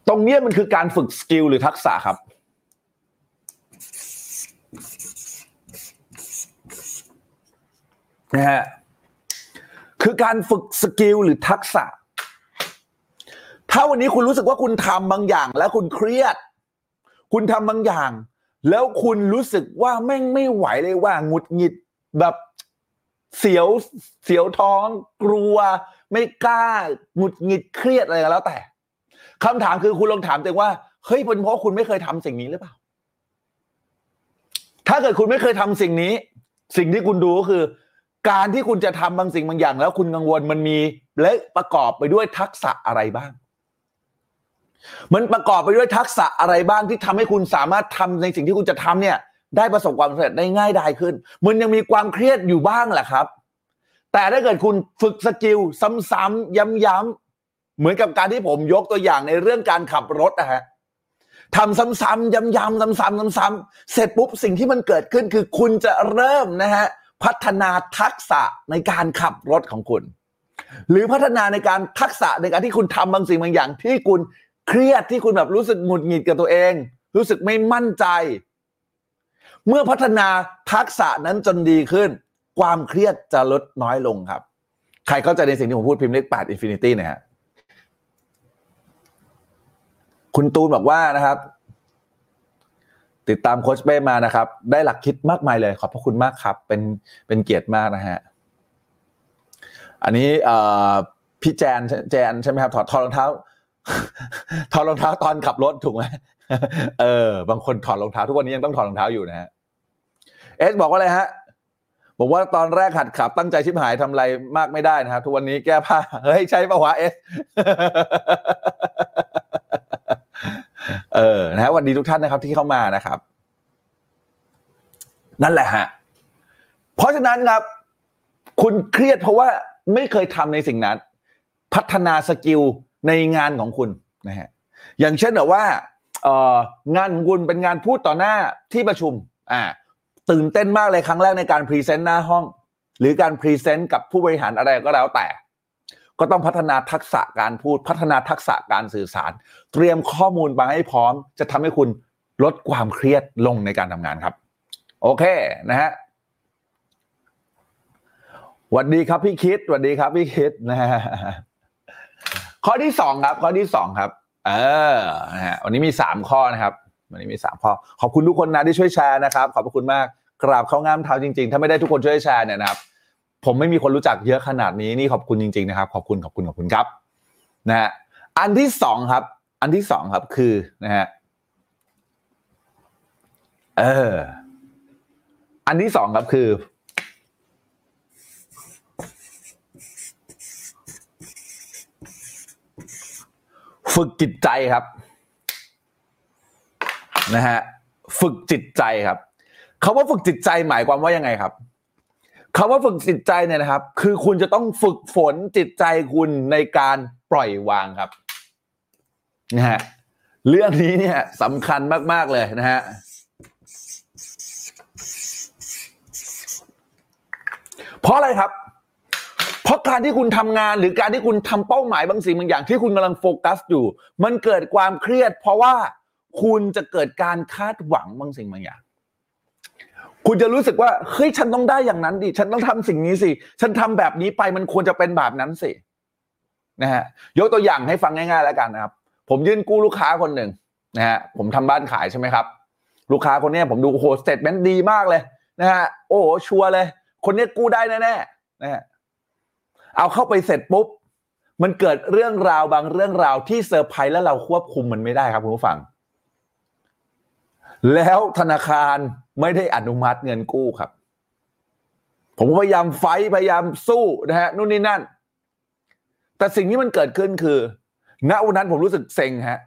ตรงนี้มันคือการฝึก skill หรือทักษะครับ นะฮะคือการฝึก skill หรือทักษะ ถ้าวันนี้คุณรู้สึกว่าคุณทำบางอย่างแล้วคุณเครียด คุณทำบางอย่าง แล้วคุณรู้สึกว่าแม่งไม่ไหวเลยว่าหงุดหงิดแบบเสียวเสียวท้อง กลัว ไม่กล้าหงุดหงิดเครียดอะไรก็แล้วแต่คำถามคือคุณลองถามตัวเองว่าเฮ้ยเป็นเพราะคุณไม่เคยทำสิ่งนี้หรือเปล่า ถ้าเกิดคุณไม่เคยทำสิ่งนี้ สิ่งที่คุณดูก็คือ การที่คุณจะทำบางสิ่งบางอย่าง แล้วคุณกังวลมันมีและประกอบไปด้วยทักษะอะไรบ้าง มันประกอบไปด้วยทักษะอะไรบ้างที่ทำให้คุณสามารถทำในสิ่งที่คุณจะทำเนี่ย ได้ประสบความสำเร็จได้ง่ายดายขึ้น มันยังมีความเครียดอยู่บ้างแหละครับ แต่ถ้าเกิดคุณฝึกสกิลซ้ำๆย้ำๆเหมือนกับการที่ผมยกตัวอย่างในเรื่องการขับรถนะฮะทำซ้ำๆย้ำๆซ้ำๆซ้ำๆเสร็จปุ๊บสิ่งที่มันเกิดขึ้นคือคุณจะเริ่มนะฮะพัฒนาทักษะในการขับรถของคุณ หรือพัฒนาในการทักษะในการที่คุณทำบางสิ่งบางอย่างที่คุณ เครียดที่คุณแบบรู้สึกหงุดหงิดกับตัวเอง รู้สึกไม่มั่นใจ เมื่อพัฒนาทักษะนั้นจนดีขึ้น ความเครียดจะลดน้อยลงครับ ใครเข้าใจในสิ่งที่ผมพูดพิมพ์เลขแปด infinity นะฮะคุณตูนบอกว่านะครับ ติดตามโค้ชเป้มานะครับ ได้หลักคิดมากมายเลย ขอบพระคุณมากครับ เป็นเป็นเกียรติมากนะฮะอันนี้พี่แจนแจนใช่ไหมครับถอดถอดรองเท้า ถอดรองเท้าตอนขับรถถูกไหมเออ บางคนถอดรองเท้าทุกวันนี้ยังต้องถอดรองเท้าอยู่นะฮะเอสบอกว่าอะไรฮะบอกว่าตอนแรกหัดขับตั้งใจชิบหายทำอะไรมากไม่ได้นะครับทุกวันนี้แก้ผ้าเฮ้ยใช่ปะวะเอสเออนะฮะวันดีทุกท่านนะครับ ที่เข้ามานะครับ นั่นแหละฮะเพราะฉะนั้นครับ คุณเครียดเพราะว่าไม่เคยทำในสิ่งนั้น พัฒนา skill ในงานของคุณนะฮะอย่างเช่นแบบว่าเอ่องานของคุณเป็นงานพูดต่อหน้าที่ประชุมอ่าตื่นเต้นมากเลยครั้งแรกในการ present หน้าห้อง หรือการ present กับผู้บริหารอะไรก็แล้วแต่ ก็ต้องพัฒนาทักษะการพูดพัฒนาทักษะการสื่อสาร เตรียมข้อมูลมาให้พร้อม จะทำให้คุณลดความเครียดลงในการทำงานครับ โอเคนะฮะสวัสดีครับพี่คิดสวัสดีครับพี่คิดนะฮะ ข้อที่สองครับ ข้อที่สองครับ เออนะฮะวันนี้มีสามข้อนะครับ วันนี้มีสามข้อ ขอบคุณทุกคนนะที่ช่วยแชร์นะครับ ขอบพระคุณมากกราบเข้างามเท้าจริงๆ ถ้าไม่ได้ทุกคนช่วยแชร์เนี่ยนะครับ ผมไม่มีคนรู้จักเยอะขนาดนี้นี่ขอบคุณจริง ๆ นะครับ ขอบคุณขอบคุณขอบคุณครับนะฮะอันที่สองครับ อันที่สองครับคือนะฮะเอออันที่สองครับคือ ฝึกจิตใจครับนะฮะฝึกจิตใจครับคาว่าฝึกจิตใจหมายความว่ายังไงครับคาว่าฝึกจิตใจเนี่ยนะครับ คือคุณจะต้องฝึกฝนจิตใจคุณในการปล่อยวางครับนะฮะเรื่องนี้เนี่ยสำคัญมาก ๆ เลยนะฮะเพราะอะไรครับ การที่คุณทำงานหรือการที่คุณทำเป้าหมายบางสิ่งบางอย่างที่คุณกำลังโฟกัสอยู่ มันเกิดความเครียด เพราะว่าคุณจะเกิดการคาดหวังบางสิ่งบางอย่าง คุณจะรู้สึกว่าเฮ้ยฉันต้องได้อย่างนั้นดิฉันต้องทำสิ่งนี้สิฉันทำแบบนี้ไปมันควรจะเป็นแบบนั้นสินะฮะยกตัวอย่างให้ฟังง่ายๆแล้วกันนะครับ ผมยื่นกู้ลูกค้าคนหนึ่งนะฮะผมทำบ้านขายใช่ไหมครับ ลูกค้าคนนี้ผมดูโอ้โห statement ดีมากเลยนะฮะโอ้โหชัวร์เลย คนนี้กู้ได้แน่ๆนะฮะ เอาเข้าไปเสร็จปุ๊บ มันเกิดเรื่องราวบางเรื่องราวที่เซอร์ไพรส์แล้วเราควบคุมมันไม่ได้ครับคุณผู้ฟัง แล้วธนาคารไม่ได้อนุมัติเงินกู้ครับ ผมพยายามไฟพยายามสู้นะฮะนู่นนี่นั่น แต่สิ่งที่มันเกิดขึ้นคือณวันนั้นผมรู้สึกเซ็งฮะ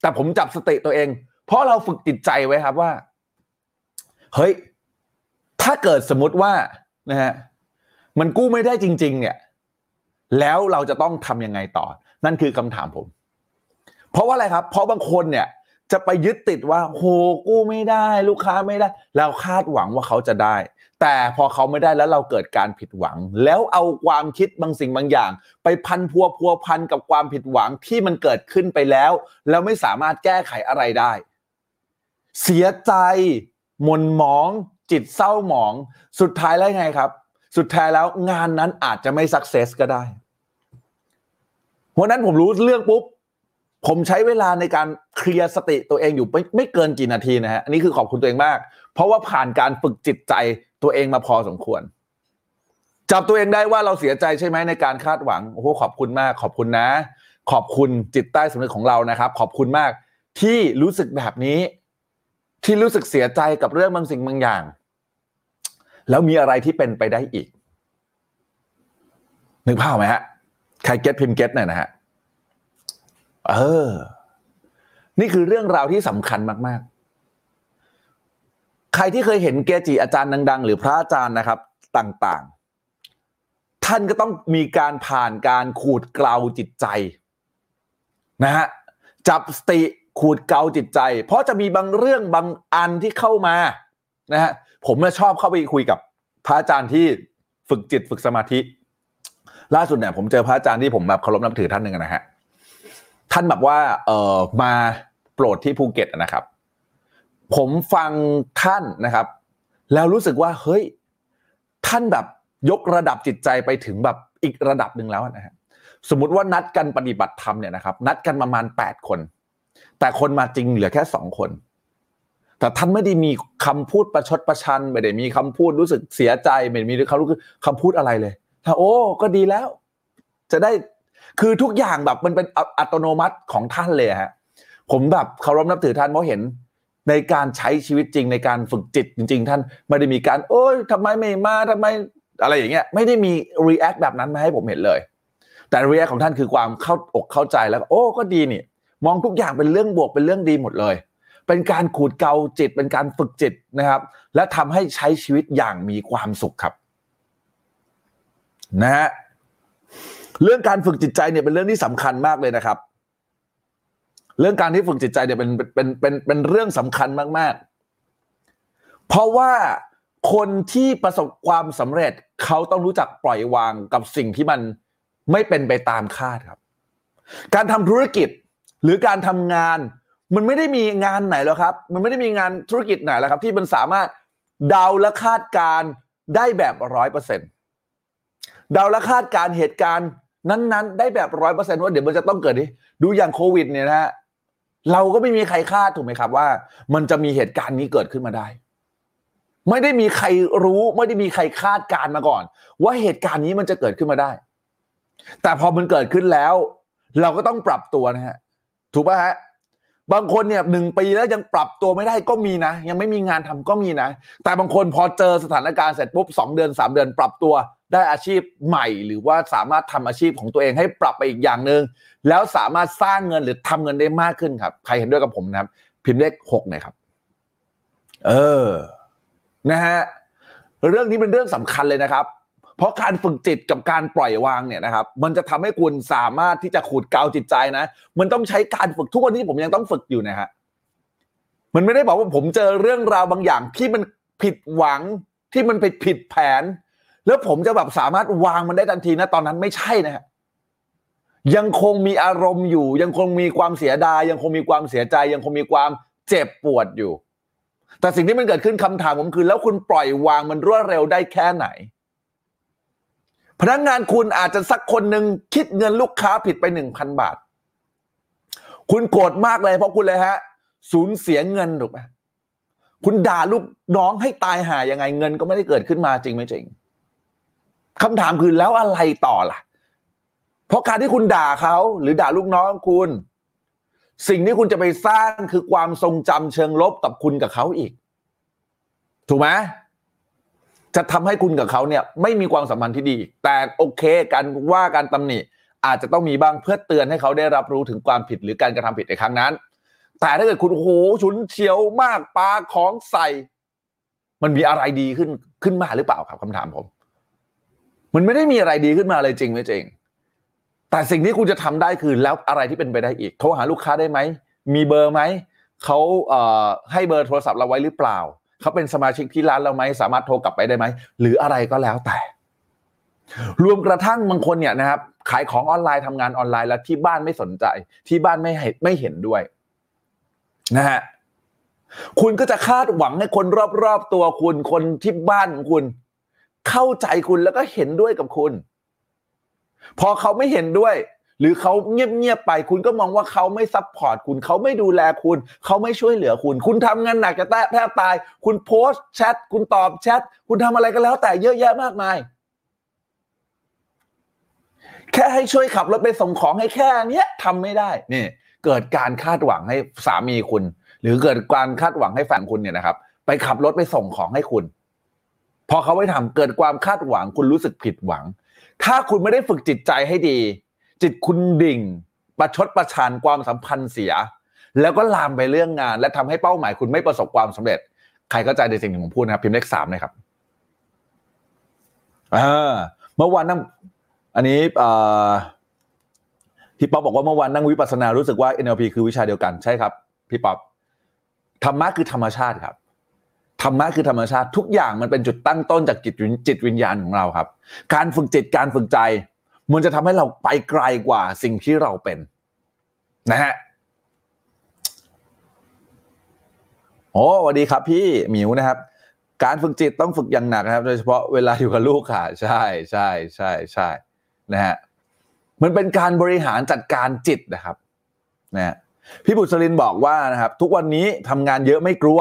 แต่ผมจับสติตัวเอง เพราะเราฝึกจิตใจไว้ครับว่า เฮ้ย ถ้าเกิดสมมติว่านะฮะมันกู้ไม่ได้จริง ๆ เนี่ย แล้วเราจะต้องทำยังไงต่อ นั่นคือคำถามผม เพราะว่าอะไรครับ เพราะบางคนเนี่ยจะไปยึดติดว่าโหกู้ไม่ได้ ลูกค้าไม่ได้แล้วคาดหวังว่าเขาจะได้ แต่พอเขาไม่ได้แล้วเราเกิดการผิดหวัง แล้วเอาความคิดบางสิ่งบางอย่าง ไปพันพัวพัวพันกับความผิดหวังที่มันเกิดขึ้นไปแล้ว แล้วไม่สามารถแก้ไขอะไรได้ เสียใจ หม่นหมอง จิตเศร้าหมอง สุดท้ายแล้วไงครับ สุดท้ายแล้วงานนั้นอาจจะไม่สักเซสก็ได้วันนั้นผมรู้เรื่องปุ๊บ ผมใช้เวลาในการเคลียร์สติตัวเองอยู่ไม่ไม่เกินกี่นาทีนะฮะอันนี้คือขอบคุณตัวเองมาก เพราะว่าผ่านการฝึกจิตใจตัวเองมาพอสมควร จับตัวเองได้ว่าเราเสียใจใช่ไหมในการคาดหวังโอ้โหขอบคุณมาก ขอบคุณนะ ขอบคุณจิตใต้สำนึกของเรานะครับ ขอบคุณมากที่รู้สึกแบบนี้ ที่รู้สึกเสียใจกับเรื่องบางสิ่งบางอย่าง มีอะไรที่เป็นไปได้อีก นึกภาพไหมฮะ ใครเก็ตพิมพ์เก็ตหน่อยนะฮะ เออ นี่คือเรื่องราวที่สำคัญมาก ๆ ใครที่เคยเห็นเกจิอาจารย์ดัง ๆ หรือพระอาจารย์นะครับ ต่างๆ ท่านก็ต้องมีการผ่านการขูดเกลาจิตใจ นะฮะ จับสติขูดเกลาจิตใจ เพราะจะมีบางเรื่องบางอันที่เข้ามา นะฮะ ผมเนี่ยชอบเข้าไปคุยกับพระอาจารย์ที่ฝึกจิตฝึกสมาธิ ล่าสุดเนี่ยผมเจอพระอาจารย์ที่ผมแบบเคารพนับถือท่านหนึ่งนะฮะท่านแบบว่า เออมาโปรดที่ภูเก็ตนะครับ ผมฟังท่านนะครับ แล้วรู้สึกว่าเฮ้ยท่านแบบยกระดับจิตใจไปถึงแบบอีกระดับหนึ่งแล้วนะฮะสมมติว่านัดกันปฏิบัติธรรมเนี่ยนะครับ นัดกันประมาณแปดคน แต่คนมาจริงเหลือแค่สองคน แต่ท่านไม่ได้มีคำพูดประชดประชันไม่ได้มีคำพูดรู้สึกเสียใจไม่ได้มีคำรู้คำพูดอะไรเลยถ้าโอ้ก็ดีแล้ว จะได้คือทุกอย่างแบบมันเป็นอัตโนมัติของท่านเลยฮะผมแบบเคารพนับถือท่านเพราะเห็นในการใช้ชีวิตจริงในการฝึกจิตจริง ๆ ท่านไม่ได้มีการ โอ้ยทำไมไม่มาทำไมอะไรอย่างเงี้ยไม่ได้มี react แบบนั้นมาให้ผมเห็นเลย แต่รีแอคของท่านคือความเข้าอกเข้าใจแล้ว โอ้ก็ดีนี่ มองทุกอย่างเป็นเรื่องบวกเป็นเรื่องดีหมดเลย เป็นการขูดเกาจิต เป็นการฝึกจิตนะครับ และทำให้ใช้ชีวิตอย่างมีความสุขครับนะฮะเรื่องการฝึกจิตใจเนี่ยเป็นเรื่องที่สำคัญมากเลยนะครับ เรื่องการที่ฝึกจิตใจเนี่ยเป็นเป็นเป็นเป็นเรื่องสำคัญมาก ๆ เพราะว่าคนที่ประสบความสำเร็จเขาต้องรู้จักปล่อยวางกับสิ่งที่มันไม่เป็นไปตามคาดครับ การทำธุรกิจหรือการทำงาน มันไม่ได้มีงานไหนแล้วครับ มันไม่ได้มีงานธุรกิจไหนแล้วครับ ที่มันสามารถเดาและคาดการได้แบบร้อยเปอร์เซ็นต์เดาและคาดการเหตุการณ์นั้น ๆ ได้แบบร้อยเปอร์เซ็นต์ว่าเดี๋ยวมันจะต้องเกิดนี้ดูอย่างโควิดเนี่ยนะฮะเราก็ไม่มีใครคาดถูกไหมครับว่า มันจะมีเหตุการณ์นี้เกิดขึ้นมาได้ ไม่ได้มีใครรู้ไม่ได้มีใครคาดการมาก่อน ว่าเหตุการณ์นี้มันจะเกิดขึ้นมาได้ แต่พอมันเกิดขึ้นแล้ว เราก็ต้องปรับตัวนะฮะถูกป่ะฮะ บางคนเนี่ยหนึ่งปีแล้วยังปรับตัวไม่ได้ก็มีนะ ยังไม่มีงานทำก็มีนะ แต่บางคนพอเจอสถานการณ์เสร็จปุ๊บสองเดือนสามเดือนปรับตัวได้อาชีพใหม่ หรือว่าสามารถทำอาชีพของตัวเองให้ปรับไปอีกอย่างหนึ่งแล้วสามารถสร้างเงินหรือทำเงินได้มากขึ้นครับ ใครเห็นด้วยกับผมนะครับ พิมพ์เลขหกหน่อยครับ เออ นะฮะเรื่องนี้เป็นเรื่องสำคัญเลยนะครับ เพราะการฝึกจิตกับการปล่อยวางเนี่ยนะครับ มันจะทำให้คุณสามารถที่จะขูดเกาจิตใจนะ มันต้องใช้การฝึกทุกวันนี้ผมยังต้องฝึกอยู่นะฮะมันไม่ได้บอกว่าผมเจอเรื่องราวบางอย่างที่มันผิดหวังที่มันไปผิดแผน แล้วผมจะแบบสามารถวางมันได้ทันทีนะตอนนั้นไม่ใช่นะฮะยังคงมีอารมณ์อยู่ ยังคงมีความเสียดาย ยังคงมีความเสียใจ ยังคงมีความเจ็บปวดอยู่ แต่สิ่งที่มันเกิดขึ้นคำถามผมคือ แล้วคุณปล่อยวางมันรวดเร็วได้แค่ไหน พนักงานคุณอาจจะสักคนหนึ่งคิดเงินลูกค้าผิดไปหนึ่งพันบาท คุณโกรธมากเลยเพราะคุณเลยฮะ สูญเสียเงินถูกไหมคุณด่าลูกน้องให้ตายหายังไงเงินก็ไม่ได้เกิดขึ้นมาจริงไหมจริงคำถามคือแล้วอะไรต่อล่ะ เพราะการที่คุณด่าเขาหรือด่าลูกน้องคุณ สิ่งที่คุณจะไปสร้างคือความทรงจำเชิงลบกับคุณกับเขาอีก ถูกไหม จะทำให้คุณกับเขาเนี่ยไม่มีความสัมพันธ์ที่ดี แต่โอเคการว่าการตำหนิอาจจะต้องมีบ้างเพื่อเตือนให้เขาได้รับรู้ถึงความผิดหรือการกระทำผิดในครั้งนั้น แต่ถ้าเกิดคุณโอ้โหฉุนเฉียวมากปาของใส่ มันมีอะไรดีขึ้นขึ้นมาหรือเปล่าครับคำถามผม มันไม่ได้มีอะไรดีขึ้นมาเลยจริงไม่จริง แต่สิ่งที่คุณจะทำได้คือแล้วอะไรที่เป็นไปได้อีกโทรหาลูกค้าได้ไหมมีเบอร์ไหมเขาเอ่อให้เบอร์โทรศัพท์เราไว้หรือเปล่า เขาเป็นสมาชิกที่ร้านเราไหมสามารถโทรกลับไปได้ไหมหรืออะไรก็แล้วแต่ รวมกระทั่งบางคนเนี่ยนะครับ ขายของออนไลน์ทำงานออนไลน์แล้วที่บ้านไม่สนใจ ที่บ้านไม่ให้ไม่เห็นด้วยนะฮะคุณก็จะคาดหวังให้คนรอบๆตัวคุณคนที่บ้านของคุณ เข้าใจคุณแล้วก็เห็นด้วยกับคุณ พอเขาไม่เห็นด้วย หรือเขาเงียบๆไป คุณก็มองว่าเขาไม่ support คุณเขาไม่ดูแลคุณ เขาไม่ช่วยเหลือคุณ คุณทำงานหนักจะแทบตาย คุณโพสต์แชทคุณตอบแชทคุณทำอะไรก็แล้วแต่เยอะแยะมากมาย แค่ให้ช่วยขับรถไปส่งของให้แค่เนี้ยทำไม่ได้นี่เกิดการคาดหวังให้สามีคุณ หรือเกิดการคาดหวังให้แฟนคุณเนี่ยนะครับ ไปขับรถไปส่งของให้คุณ พอเขาไม่ทำเกิดความคาดหวังคุณรู้สึกผิดหวัง ถ้าคุณไม่ได้ฝึกจิตใจให้ดี จิตคุณดิ่ง ประชดประชันความสัมพันธ์เสีย แล้วก็ลามไปเรื่องงาน และทำให้เป้าหมายคุณไม่ประสบความสำเร็จ ใครเข้าใจในสิ่งที่ผมพูดนะครับ พิมพ์เลขสามเลยครับเมื่อวานนั่งอันนี้พี่ป๊อปบอกว่าเมื่อวานนั่งวิปัสสนารู้สึกว่า NLP คือวิชาเดียวกันใช่ครับ พี่ป๊อปธรรมะคือธรรมชาติครับธรรมะคือธรรมชาติทุกอย่างมันเป็นจุดตั้งต้นจากจิตจิตวิญญาณของเราครับ การฝึกจิตการฝึกใจ มันจะทำให้เราไปไกลกว่าสิ่งที่เราเป็นนะฮะโอ้สวัสดีครับพี่หมิวนะครับ การฝึกจิตต้องฝึกอย่างหนักนะครับ โดยเฉพาะเวลาอยู่กับลูกค่ะ ใช่ใช่ใช่ใช่นะฮะมันเป็นการบริหารจัดการจิตนะครับนะฮะพี่บุษรินบอกว่านะครับ ทุกวันนี้ทำงานเยอะไม่กลัว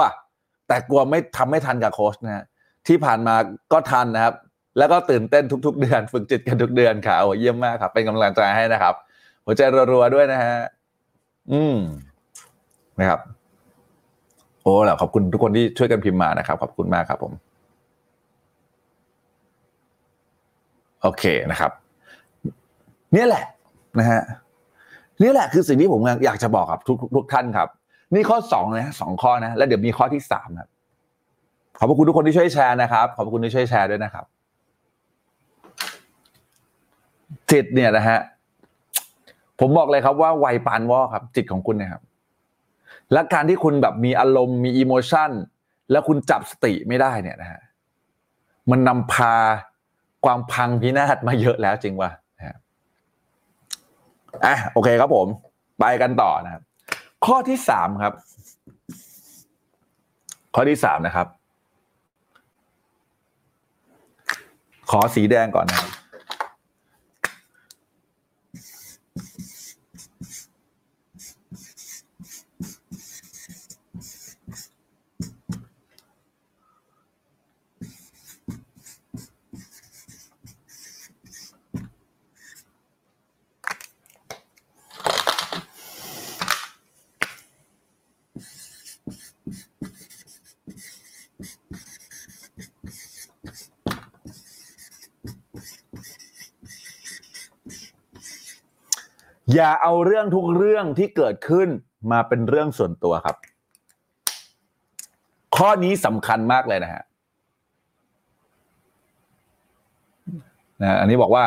แต่กลัวไม่ทำไม่ทันกับโค้ชนะฮะที่ผ่านมาก็ทันนะครับ แล้วก็ตื่นเต้นทุก ๆ เดือน ฝึกจิตกันทุกเดือนค่ะโอ้เยี่ยมมากครับ เป็นกำลังใจให้นะครับ หัวใจรัวๆด้วยนะฮะอืมนะครับ โอ้แล้วขอบคุณทุกคนที่ช่วยกันพิมพ์มานะครับ ขอบคุณมากครับ ผม โอเคนะครับ เนี่ยแหละ นะฮะนี่แหละคือสิ่งที่ผมอยากจะบอกกับทุกทุกท่านครับ นี่ข้อสองนะสองข้อนะ แล้วเดี๋ยวมีข้อที่สามครับขอบคุณทุกคนที่ช่วยแชร์นะครับ ขอบคุณที่ช่วยแชร์ด้วยนะครับ จิตเนี่ยนะฮะผมบอกเลยครับว่าไวปานวอครับ จิตของคุณนะครับ และการที่คุณแบบมีอารมณ์มีอิโมชันแล้วคุณจับสติไม่ได้เนี่ยนะฮะมันนำพาความพังพินาศมาเยอะแล้วจริงวะนะครับอะโอเคครับผม ไปกันต่อนะครับ ข้อที่สามครับ ข้อที่สามนะครับ ขอสีแดงก่อนนะครับ อย่าเอาเรื่องทุกเรื่องที่เกิดขึ้นมาเป็นเรื่องส่วนตัวครับ ข้อนี้สำคัญมากเลยนะฮะนะอันนี้บอกว่า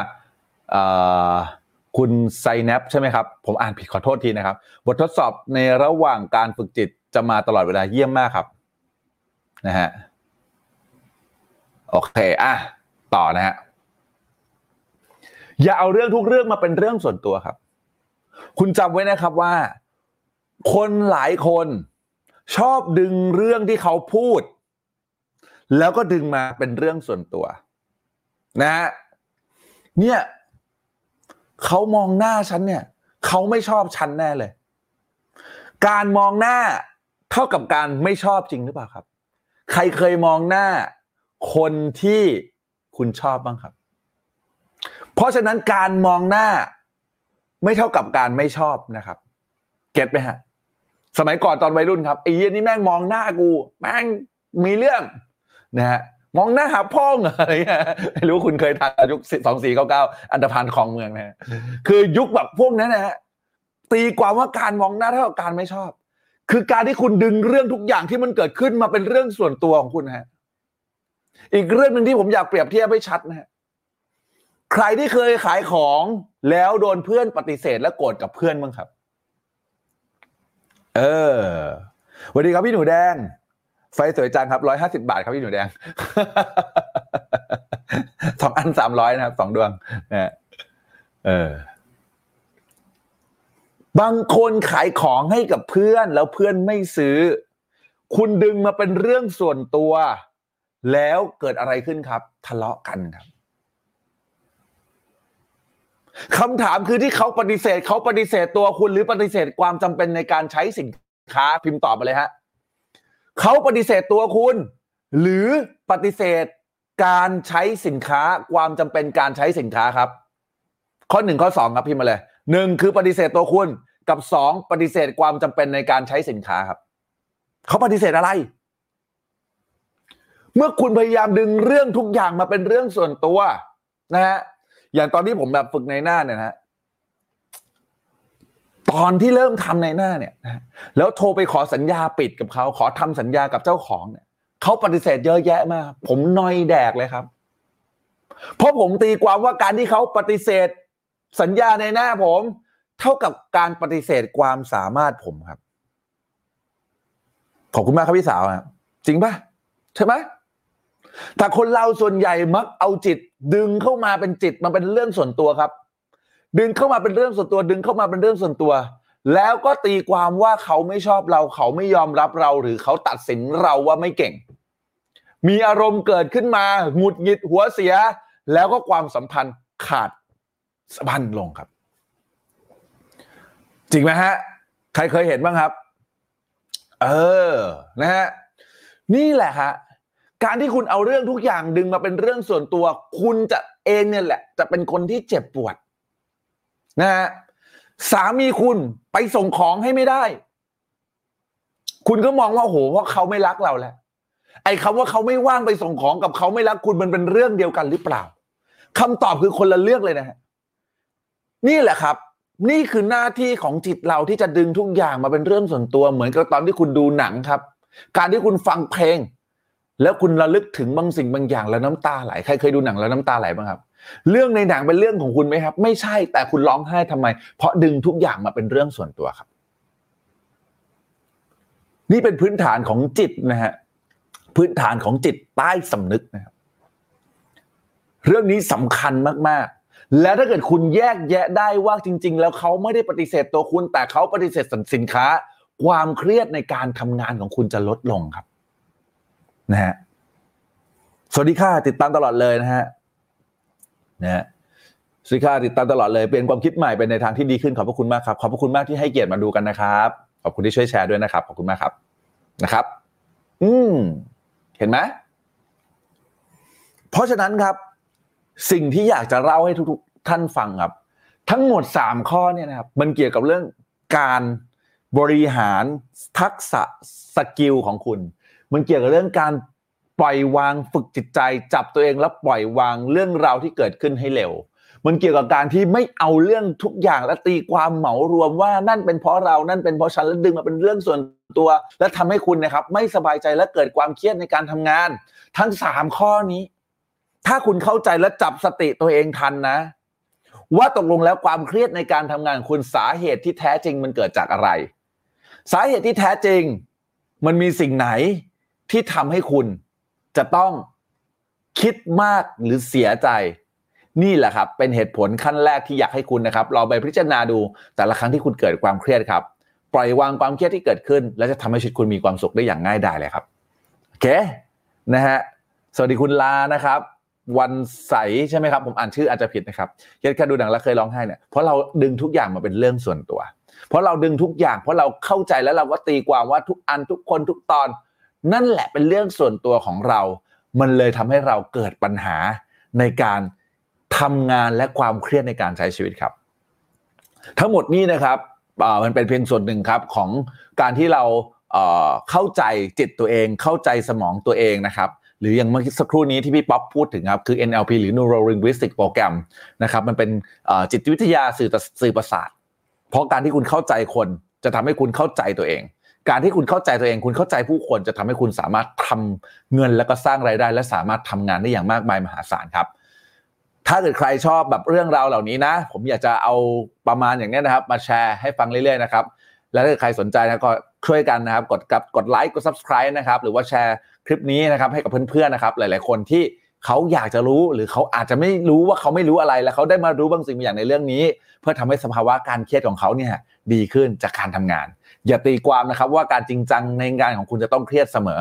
คุณไซแนปใช่ไหมครับ ผมอ่านผิดขอโทษทีนะครับ บททดสอบในระหว่างการฝึกจิตจะมาตลอดเวลาเยี่ยมมากครับนะฮะโอเคอะต่อนะฮะอย่าเอาเรื่องทุกเรื่องมาเป็นเรื่องส่วนตัวครับ คุณจำไว้นะครับว่า คนหลายคนชอบดึงเรื่องที่เขาพูด แล้วก็ดึงมาเป็นเรื่องส่วนตัว นะฮะเนี่ยเขามองหน้าฉันเนี่ยเขาไม่ชอบฉันแน่เลย การมองหน้าเท่ากับการไม่ชอบจริงหรือเปล่าครับ ใครเคยมองหน้า คนที่คุณชอบบ้างครับ เพราะฉะนั้นการมองหน้า ไม่เท่ากับการไม่ชอบนะครับ เก็ตไหมฮะ สมัยก่อนตอนวัยรุ่นครับไอ้เหี้ยนี่แม่งมองหน้ากู แม่งมีเรื่องนะฮะมองหน้าหาพ่องอะไรเงี้ยไม่รู้คุณเคยทันยุคสองสี่เก้าเก้าอันดพันของเมืองนะฮะคือยุคแบบพวกนั้นนะฮะตีความว่าการมองหน้าเท่ากับการไม่ชอบ คือการที่คุณดึงเรื่องทุกอย่างที่มันเกิดขึ้นมาเป็นเรื่องส่วนตัวของคุณฮะอีกเรื่องหนึ่งที่ผมอยากเปรียบเทียบให้ชัดนะฮะ ใครที่เคยขายของแล้วโดนเพื่อนปฏิเสธและโกรธกับเพื่อนบ้างครับ เออสวัสดีครับพี่หนูแดง ไฟสวยจังครับร้อยห้าสิบาทครับพี่หนูแดงสองอันสามร้อยนะครับสองดวงนะเออบางคนขายของให้กับเพื่อนแล้วเพื่อนไม่ซื้อ คุณดึงมาเป็นเรื่องส่วนตัว แล้วเกิดอะไรขึ้นครับ ทะเลาะกันครับ คำถามคือที่เขาปฏิเสธเขาปฏิเสธตัวคุณหรือปฏิเสธความจำเป็นในการใช้สินค้าพิมพ์ตอบมาเลยฮะเขาปฏิเสธตัวคุณ หรือปฏิเสธการใช้สินค้าความจำเป็นการใช้สินค้าครับ ข้อหนึ่งข้อสองครับพิมพ์มาเลยหนึ่งคือปฏิเสธตัวคุณกับสองปฏิเสธความจำเป็นในการใช้สินค้าครับเขาปฏิเสธอะไร เมื่อคุณพยายามดึงเรื่องทุกอย่างมาเป็นเรื่องส่วนตัวนะฮะ อย่างตอนที่ผมแบบฝึกในหน้าเนี่ยนะฮะตอนที่เริ่มทำในหน้าเนี่ยนะแล้วโทรไปขอสัญญาปิดกับเขาขอทำสัญญากับเจ้าของเนี่ยเขาปฏิเสธเยอะแยะมาก ผมนอยแดกเลยครับ เพราะผมตีความว่าการที่เขาปฏิเสธ สัญญาในหน้าผม เท่ากับการปฏิเสธความสามารถผมครับ ขอบคุณมากครับพี่สาวครับจริงปะใช่ไหม แต่คนเราส่วนใหญ่มักเอาจิต ดึงเข้ามาเป็นจิตมาเป็นเรื่องส่วนตัวครับ ดึงเข้ามาเป็นเรื่องส่วนตัว ดึงเข้ามาเป็นเรื่องส่วนตัว แล้วก็ตีความว่าเขาไม่ชอบเรา เขาไม่ยอมรับเรา หรือเขาตัดสินเราว่าไม่เก่ง มีอารมณ์เกิดขึ้นมาหงุดหงิดหัวเสีย แล้วก็ความสัมพันธ์ขาดสะบันลงครับ จริงไหมฮะ ใครเคยเห็นบ้างครับ เออนะฮะนี่แหละฮะ การที่คุณเอาเรื่องทุกอย่างดึงมาเป็นเรื่องส่วนตัว คุณจะเองเนี่ยแหละ จะเป็นคนที่เจ็บปวด นะฮะสามีคุณไปส่งของให้ไม่ได้ คุณก็มองว่าโอ้โหเพราะเขาไม่รักเราแหละไอ้คำว่าเขาไม่ว่างไปส่งของกับเขาไม่รักคุณมันเป็นเรื่องเดียวกันหรือเปล่าคำตอบคือคนละเรื่องเลยนะฮะนี่แหละครับ นี่คือหน้าที่ของจิตเราที่จะดึงทุกอย่างมาเป็นเรื่องส่วนตัว เหมือนกับตอนที่คุณดูหนังครับ การที่คุณฟังเพลง แล้วคุณระลึกถึงบางสิ่งบางอย่างแล้วน้ำตาไหลใครเคยดูหนังแล้วน้ำตาไหลบ้างครับ เรื่องในหนังเป็นเรื่องของคุณไหมครับ ไม่ใช่แต่คุณร้องไห้ทำไม เพราะดึงทุกอย่างมาเป็นเรื่องส่วนตัวครับ นี่เป็นพื้นฐานของจิตนะฮะพื้นฐานของจิตใต้สำนึกนะครับ เรื่องนี้สำคัญมากๆ แล้วถ้าเกิดคุณแยกแยะได้ว่าจริง ๆ แล้วเขาไม่ได้ปฏิเสธตัวคุณ แต่เขาปฏิเสธสินค้า ความเครียดในการทำงานของคุณจะลดลงครับ นะฮะสวัสดีค่ะติดตามตลอดเลยนะฮะนะฮะสวัสดีค่ะติดตามตลอดเลยเปลี่ยนความคิดใหม่เป็นในทางที่ดีขึ้นขอบพระคุณมากครับขอบพระคุณมากที่ให้เกียรติมาดูกันนะครับขอบคุณที่ช่วยแชร์ด้วยนะครับขอบคุณมากครับนะครับ อืม เห็นไหมเพราะฉะนั้นครับ สิ่งที่อยากจะเล่าให้ทุกๆ ท่านฟังครับ ทั้งหมดสามข้อเนี่ยนะครับ มันเกี่ยวกับเรื่องการบริหารทักษะสกิลของคุณ มันเกี่ยวกับเรื่องการปล่อยวางฝึกจิตใจ จับตัวเองแล้วปล่อยวางเรื่องราวที่เกิดขึ้นให้เร็ว มันเกี่ยวกับการที่ไม่เอาเรื่องทุกอย่างและตีความเหมารวมว่านั่นเป็นเพราะเรานั่นเป็นเพราะฉันแล้วดึงมาเป็นเรื่องส่วนตัว และทำให้คุณนะครับ ไม่สบายใจและเกิดความเครียดในการทำงาน ทั้งสามข้อนี้ ถ้าคุณเข้าใจและจับสติตัวเองทันนะ ว่าตกลงแล้วความเครียดในการทำงานคุณสาเหตุที่แท้จริงมันเกิดจากอะไร สาเหตุที่แท้จริง มันมีสิ่งไหน ที่ทำให้คุณจะต้องคิดมากหรือเสียใจ นี่แหละครับ เป็นเหตุผลขั้นแรกที่อยากให้คุณนะครับลองไปพิจารณาดูแต่ละครั้งที่คุณเกิดความเครียดครับ ปล่อยวางความเครียดที่เกิดขึ้น แล้วจะทำให้ชีวิตคุณมีความสุขได้อย่างง่ายดายเลยครับโอเคนะฮะสวัสดีคุณลานะครับ วันใสใช่ไหมครับผมอ่านชื่ออาจจะผิดนะครับเครียดแค่ดูหนังแล้วเคยร้องไห้เนี่ยเพราะเราดึงทุกอย่างมาเป็นเรื่องส่วนตัว เพราะเราดึงทุกอย่าง เพราะเราเข้าใจแล้วเราก็ตีความว่าทุกอันทุกคนทุกตอน นั่นแหละเป็นเรื่องส่วนตัวของเรา มันเลยทำให้เราเกิดปัญหาในการทำงานและความเครียดในการใช้ชีวิตครับ ทั้งหมดนี้นะครับมันเป็นเพียงส่วนหนึ่งครับของการที่เราเข้าใจจิตตัวเอง เข้าใจสมองตัวเองนะครับหรืออย่างเมื่อสักครู่นี้ที่พี่ป๊อปพูดถึงครับ คือ NLP หรือ Neuro Linguistic Program นะครับมันเป็นจิตวิทยาสื่อสื่อประสาท เพราะการที่คุณเข้าใจคนจะทำให้คุณเข้าใจตัวเอง การที่คุณเข้าใจตัวเอง คุณเข้าใจผู้คนจะทำให้คุณสามารถทำเงินแล้วก็สร้างรายได้ และสามารถทำงานได้อย่างมากมายมหาศาลครับ ถ้าเกิดใครชอบแบบเรื่องราวเหล่านี้นะ ผมอยากจะเอาประมาณอย่างนี้นะครับ มาแชร์ให้ฟังเรื่อยๆนะครับแล้วถ้าใครสนใจนะก็ช่วยกันนะครับ กดกับกดไลค์กด subscribe นะครับ หรือว่าแชร์คลิปนี้นะครับให้กับเพื่อนๆนะครับ หลายๆคนที่เขาอยากจะรู้หรือเขาอาจจะไม่รู้ว่าเขาไม่รู้อะไรแล้วเขาได้มารู้บางสิ่งบางอย่างในเรื่องนี้ เพื่อทำให้สภาวะการเครียดของเขาเนี่ยดีขึ้นจากการทำงาน อย่าตีความนะครับว่าการจริงจังในงานของคุณจะต้องเครียดเสมอ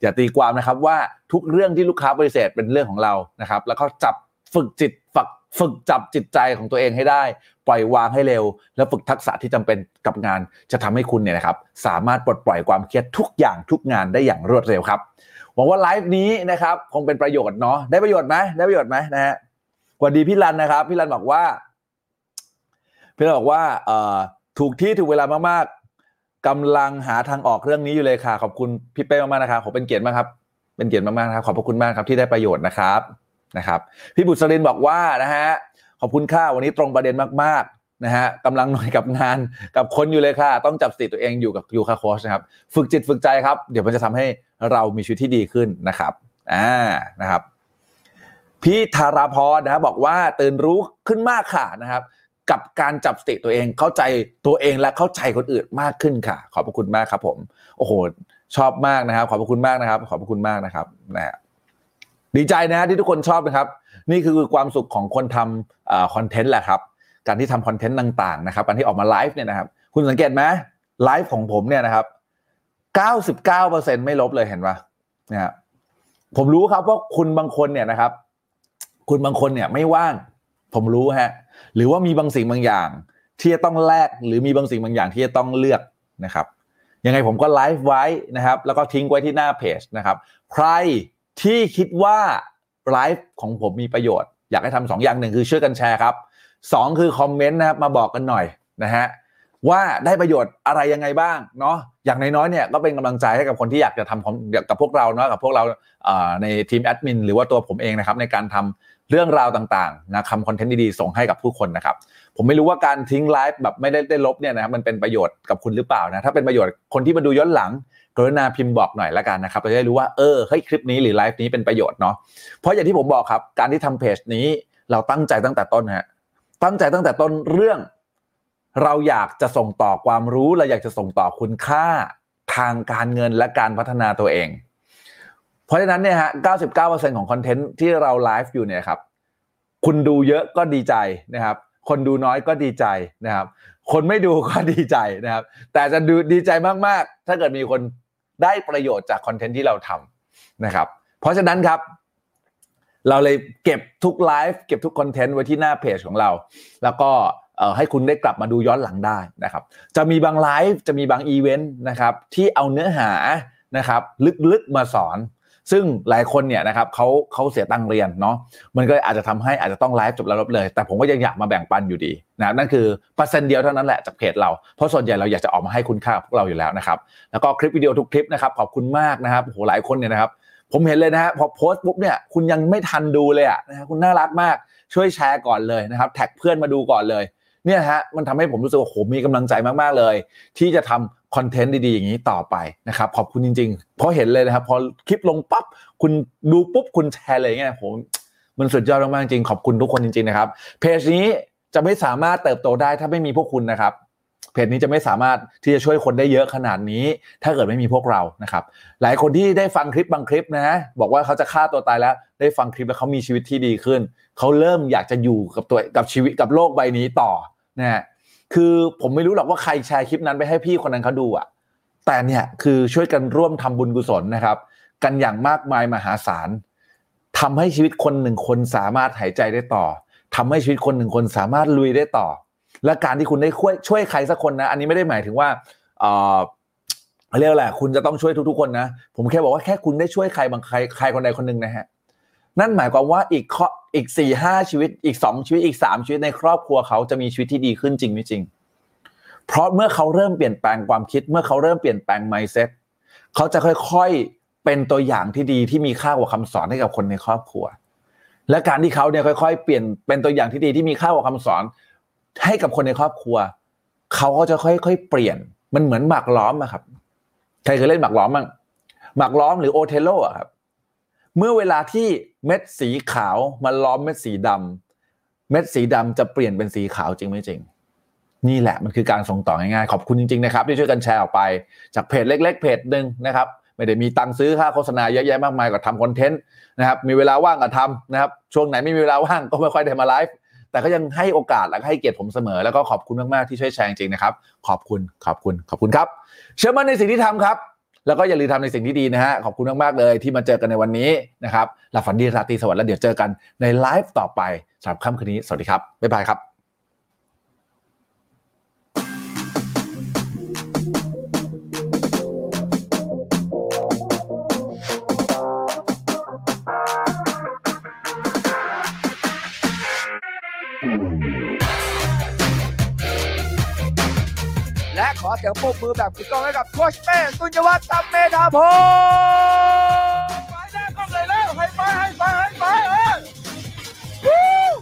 อย่าตีความนะครับว่าทุกเรื่องที่ลูกค้าปฏิเสธเป็นเรื่องของเรานะครับ แล้วก็จับฝึกจิตฝึกฝึกจับจิตใจของตัวเองให้ได้ ปล่อยวางให้เร็ว แล้วฝึกทักษะที่จำเป็นกับงาน จะทำให้คุณเนี่ยนะครับ สามารถปลดปล่อยความเครียดทุกอย่างทุกงานได้อย่างรวดเร็วครับหวังว่าไลฟ์นี้นะครับคงเป็นประโยชน์เนาะได้ประโยชน์ไหมได้ประโยชน์ไหมนะฮะสวัสดีพี่รันนะครับ พี่รันบอกว่าพี่รันบอกว่าเอ่อถูกที่ถูกเวลามากๆ กำลังหาทางออกเรื่องนี้อยู่เลยค่ะ ขอบคุณพี่เป้มากๆนะครับขอเป็นเกียรติมากครับ เป็นเกียรติมากๆนะครับขอบพระคุณมากครับที่ได้ประโยชน์นะครับนะครับ พี่บุษรินบอกว่านะฮะขอบคุณค่าวันนี้ตรงประเด็นมากๆนะฮะกำลังหน่อยกับงานกับคนอยู่เลยค่ะ ต้องจับสติตัวเองอยู่กับยูคาโคชนะครับ ฝึกจิตฝึกใจครับ เดี๋ยวมันจะทำให้เรามีชีวิตที่ดีขึ้นนะครับอ่านะครับพี่ธาราพรนะครับบอกว่าตื่นรู้ขึ้นมากค่ะนะครับ กับการจับสติตัวเองเข้าใจตัวเองและเข้าใจคนอื่นมากขึ้นค่ะ ขอบพระคุณมากครับ ผม โอ้โห ชอบมากนะครับ ขอบพระคุณมากนะครับ ขอบพระคุณมากนะครับนะฮะดีใจนะที่ทุกคนชอบนะครับ นี่คือความสุขของคนทำคอนเทนต์แหละครับ การที่ทำคอนเทนต์ต่างๆนะครับการที่ออกมาไลฟ์เนี่ยนะครับ คุณสังเกตไหมไลฟ์ของผมเนี่ยนะครับ99%ไม่ลบเลยเห็นปะนะครับผมรู้ครับว่าคุณบางคนเนี่ยนะครับ คุณบางคนเนี่ยไม่ว่าง ผมรู้ฮะ หรือว่ามีบางสิ่งบางอย่าง ที่จะต้องแลกหรือมีบางสิ่งบางอย่างที่จะต้องเลือกนะครับยังไงผมก็ไลฟ์ไว้นะครับ แล้วก็ทิ้งไว้ที่หน้าเพจนะครับ ใครที่คิดว่าไลฟ์ของผมมีประโยชน์ อยากให้ทำสองอย่างหนึ่งคือช่วยกันแชร์ครับสองคือคอมเมนต์นะครับมาบอกกันหน่อยนะฮะว่าได้ประโยชน์อะไรยังไงบ้างเนาะอย่างน้อยๆเนี่ยก็เป็นกำลังใจให้กับคนที่อยากจะทำกับพวกเราเนาะกับพวกเราในทีมแอดมินหรือว่าตัวผมเองนะครับในการทำ เรื่องราวต่างๆนะคำคอนเทนต์ดีๆส่งให้กับผู้คนนะครับผมไม่รู้ว่าการทิ้งไลฟ์แบบไม่ได้ได้ลบเนี่ยนะครับมันเป็นประโยชน์กับคุณหรือเปล่านะถ้าเป็นประโยชน์คนที่มาดูย้อนหลังกรุณาพิมพ์บอกหน่อยละกันนะครับเราจะได้รู้ว่าเออเฮ้ยคลิปนี้หรือไลฟ์นี้เป็นประโยชน์เนาะเพราะอย่างที่ผมบอกครับ การที่ทำเพจนี้เราตั้งใจตั้งแต่ต้นฮะตั้งใจตั้งแต่ต้นเรื่อง เราอยากจะส่งต่อความรู้เราอยากจะส่งต่อคุณค่าทางการเงินและการพัฒนาตัวเอง เพราะฉะนั้นเนี่ยฮะ 99%ของคอนเทนต์ที่เราไลฟ์อยู่เนี่ยครับ คุณดูเยอะก็ดีใจนะครับ คนดูน้อยก็ดีใจนะครับ คนไม่ดูก็ดีใจนะครับ แต่จะดูดีใจมาก ๆ ถ้าเกิดมีคนได้ประโยชน์จาก content ที่เราทำนะครับ เพราะฉะนั้นครับ เราเลยเก็บทุกไลฟ์เก็บทุก content ไว้ที่หน้าเพจของเรา แล้วก็ให้คุณได้กลับมาดูย้อนหลังได้นะครับ จะมีบางไลฟ์จะมีบางอีเวนต์นะครับที่เอาเนื้อหานะครับลึกๆมาสอน ซึ่งหลายคนเนี่ยนะครับเขาเขาเสียตังเรียนเนาะมันก็อาจจะทำให้อาจจะต้องไลฟ์จบแล้วลบเลย แต่ผมก็ยังอยากมาแบ่งปันอยู่ดีนะนั่นคือเปอร์เซ็นต์เดียวเท่านั้นแหละจากเพจเราเพราะส่วนใหญ่เราอยากจะออกมาให้คุณค่าพวกเราอยู่แล้วนะครับแล้วก็คลิปวิดีโอทุกคลิปนะครับขอบคุณมากนะครับโหหลายคนเนี่ยนะครับผมเห็นเลยนะฮะพอโพสต์ปุ๊บเนี่ยคุณยังไม่ทันดูเลยอะนะฮะคุณน่ารักมากช่วยแชร์ก่อนเลยนะครับแท็กเพื่อนมาดูก่อนเลยเนี่ยฮะมันทำให้ผมรู้สึกว่าโหมีกำลังใจมากๆเลย ที่จะทำ คอนเทนต์ดีๆ อย่างนี้ต่อไปนะครับขอบคุณจริงๆ เพราะเห็นเลยนะครับ พอคลิปลงปั๊บคุณดูปุ๊บคุณแชร์เลยเงี้ยผมมันสุดยอดมากๆจริงขอบคุณทุกคนจริงๆนะครับเพจนี้จะไม่สามารถเติบโตได้ถ้าไม่มีพวกคุณนะครับเพจนี้จะไม่สามารถที่จะช่วยคนได้เยอะขนาดนี้ ถ้าเกิดไม่มีพวกเรานะครับ หลายคนที่ได้ฟังคลิปบางคลิปนะ บอกว่าเขาจะฆ่าตัวตายแล้ว ได้ฟังคลิปแล้วเขามีชีวิตที่ดีขึ้น เขาเริ่มอยากจะอยู่กับตัวกับชีวิตกับโลกใบนี้ต่อนะฮะ คือผมไม่รู้หรอกว่าใครแชร์คลิปนั้นไปให้พี่คนนั้นเขาดูอะแต่เนี่ยคือช่วยกันร่วมทำบุญกุศลนะครับ กันอย่างมากมายมหาศาลทำให้ชีวิตคนหนึ่งคนสามารถหายใจได้ต่อทำให้ชีวิตคนหนึ่งคนสามารถลุยได้ต่อ และการที่คุณได้ช่วยช่วยใครสักคนนะ อันนี้ไม่ได้หมายถึงว่าเออเรียกแหละคุณจะต้องช่วยทุกๆคนนะ ผมแค่บอกว่าแค่คุณได้ช่วยใครบางใครใครคนใดคนหนึ่งนะฮะ นั่นหมายความว่าอีกออีกสี่ห้าชีวิตอีกสองชีวิตอีกสามชีวิตในครอบครัวเขาจะมีชีวิตที่ดีขึ้นจริงไม่จริง เพราะเมื่อเขาเริ่มเปลี่ยนแปลงความคิด เมื่อเขาเริ่มเปลี่ยนแปลง mindset เขาจะค่อยๆเป็นตัวอย่างที่ดีที่มีค่ากว่าคำสอนให้กับคนในครอบครัว และการที่เขาเนี่ยค่อย ๆ เปลี่ยนเป็นตัวอย่างที่ดีที่มีค่ากว่าคำสอน ให้กับคนในครอบครัว เขาก็จะค่อยๆเปลี่ยนมันเหมือนหมากล้อมอะครับ ใครเคยเล่นหมากล้อมบ้างหมากล้อมหรือโอเทโลอะครับ เมื่อเวลาที่เม็ดสีขาวมาล้อมเม็ดสีดำเม็ดสีดำจะเปลี่ยนเป็นสีขาวจริงไม่จริง นี่แหละมันคือการส่งต่อง่ายๆขอบคุณจริงๆนะครับที่ช่วยกันแชร์ออกไป จากเพจเล็ก ๆ เพจหนึ่งนะครับไม่ได้มีตังค์ซื้อค่าโฆษณาเยอะแยะมากมายก็ทำคอนเทนต์นะครับมีเวลาว่างก็ทำนะครับช่วงไหนไม่มีเวลาว่างก็ไม่ค่อยได้มาไลฟ์แต่ก็ยังให้โอกาสและให้เกียรติผมเสมอ แล้วก็ขอบคุณมากๆที่ช่วยแชร์จริงนะครับ ขอบคุณขอบคุณขอบคุณครับ เชื่อมั่นในสิ่งที่ทำครับ แล้วก็อย่าลืมทำในสิ่งที่ดีนะฮะ ขอบคุณมากๆเลยที่มาเจอกันในวันนี้นะครับหลับฝันดีราตรีสวัสดิ์แล้วเดี๋ยวเจอกันในไลฟ์ต่อไปสำหรับค่ำคืนนี้ สวัสดีครับ บ๊ายบายครับ บมือแบบกึกก้องให้กับโค้ชเป้ตุนยวัฒน์ตัมเมธาพงศ์ไปแน่ก็เลยแล้วให้ไปให้ไปให้ไปเออ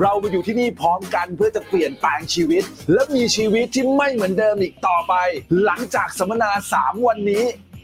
เรามาอยู่ที่นี่พร้อมกันเพื่อจะเปลี่ยนแปลงชีวิต และมีชีวิตที่ไม่เหมือนเดิมอีกต่อไป หลังจากสัมมนา 3 วันนี้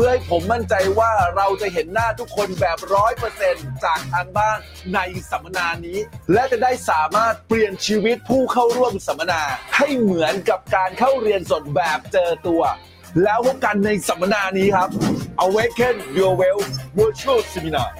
เพื่อให้ผมมั่นใจว่าเราจะเห็นหน้าทุกคนแบบร้อยเปอร์เซ็นต์จากทางบ้านในสัมมนานี้ และจะได้สามารถเปลี่ยนชีวิตผู้เข้าร่วมสัมมนา ให้เหมือนกับการเข้าเรียนสดแบบเจอตัว แล้วพบกันในสัมมนานี้ครับ Awaken Your Well Virtual Seminar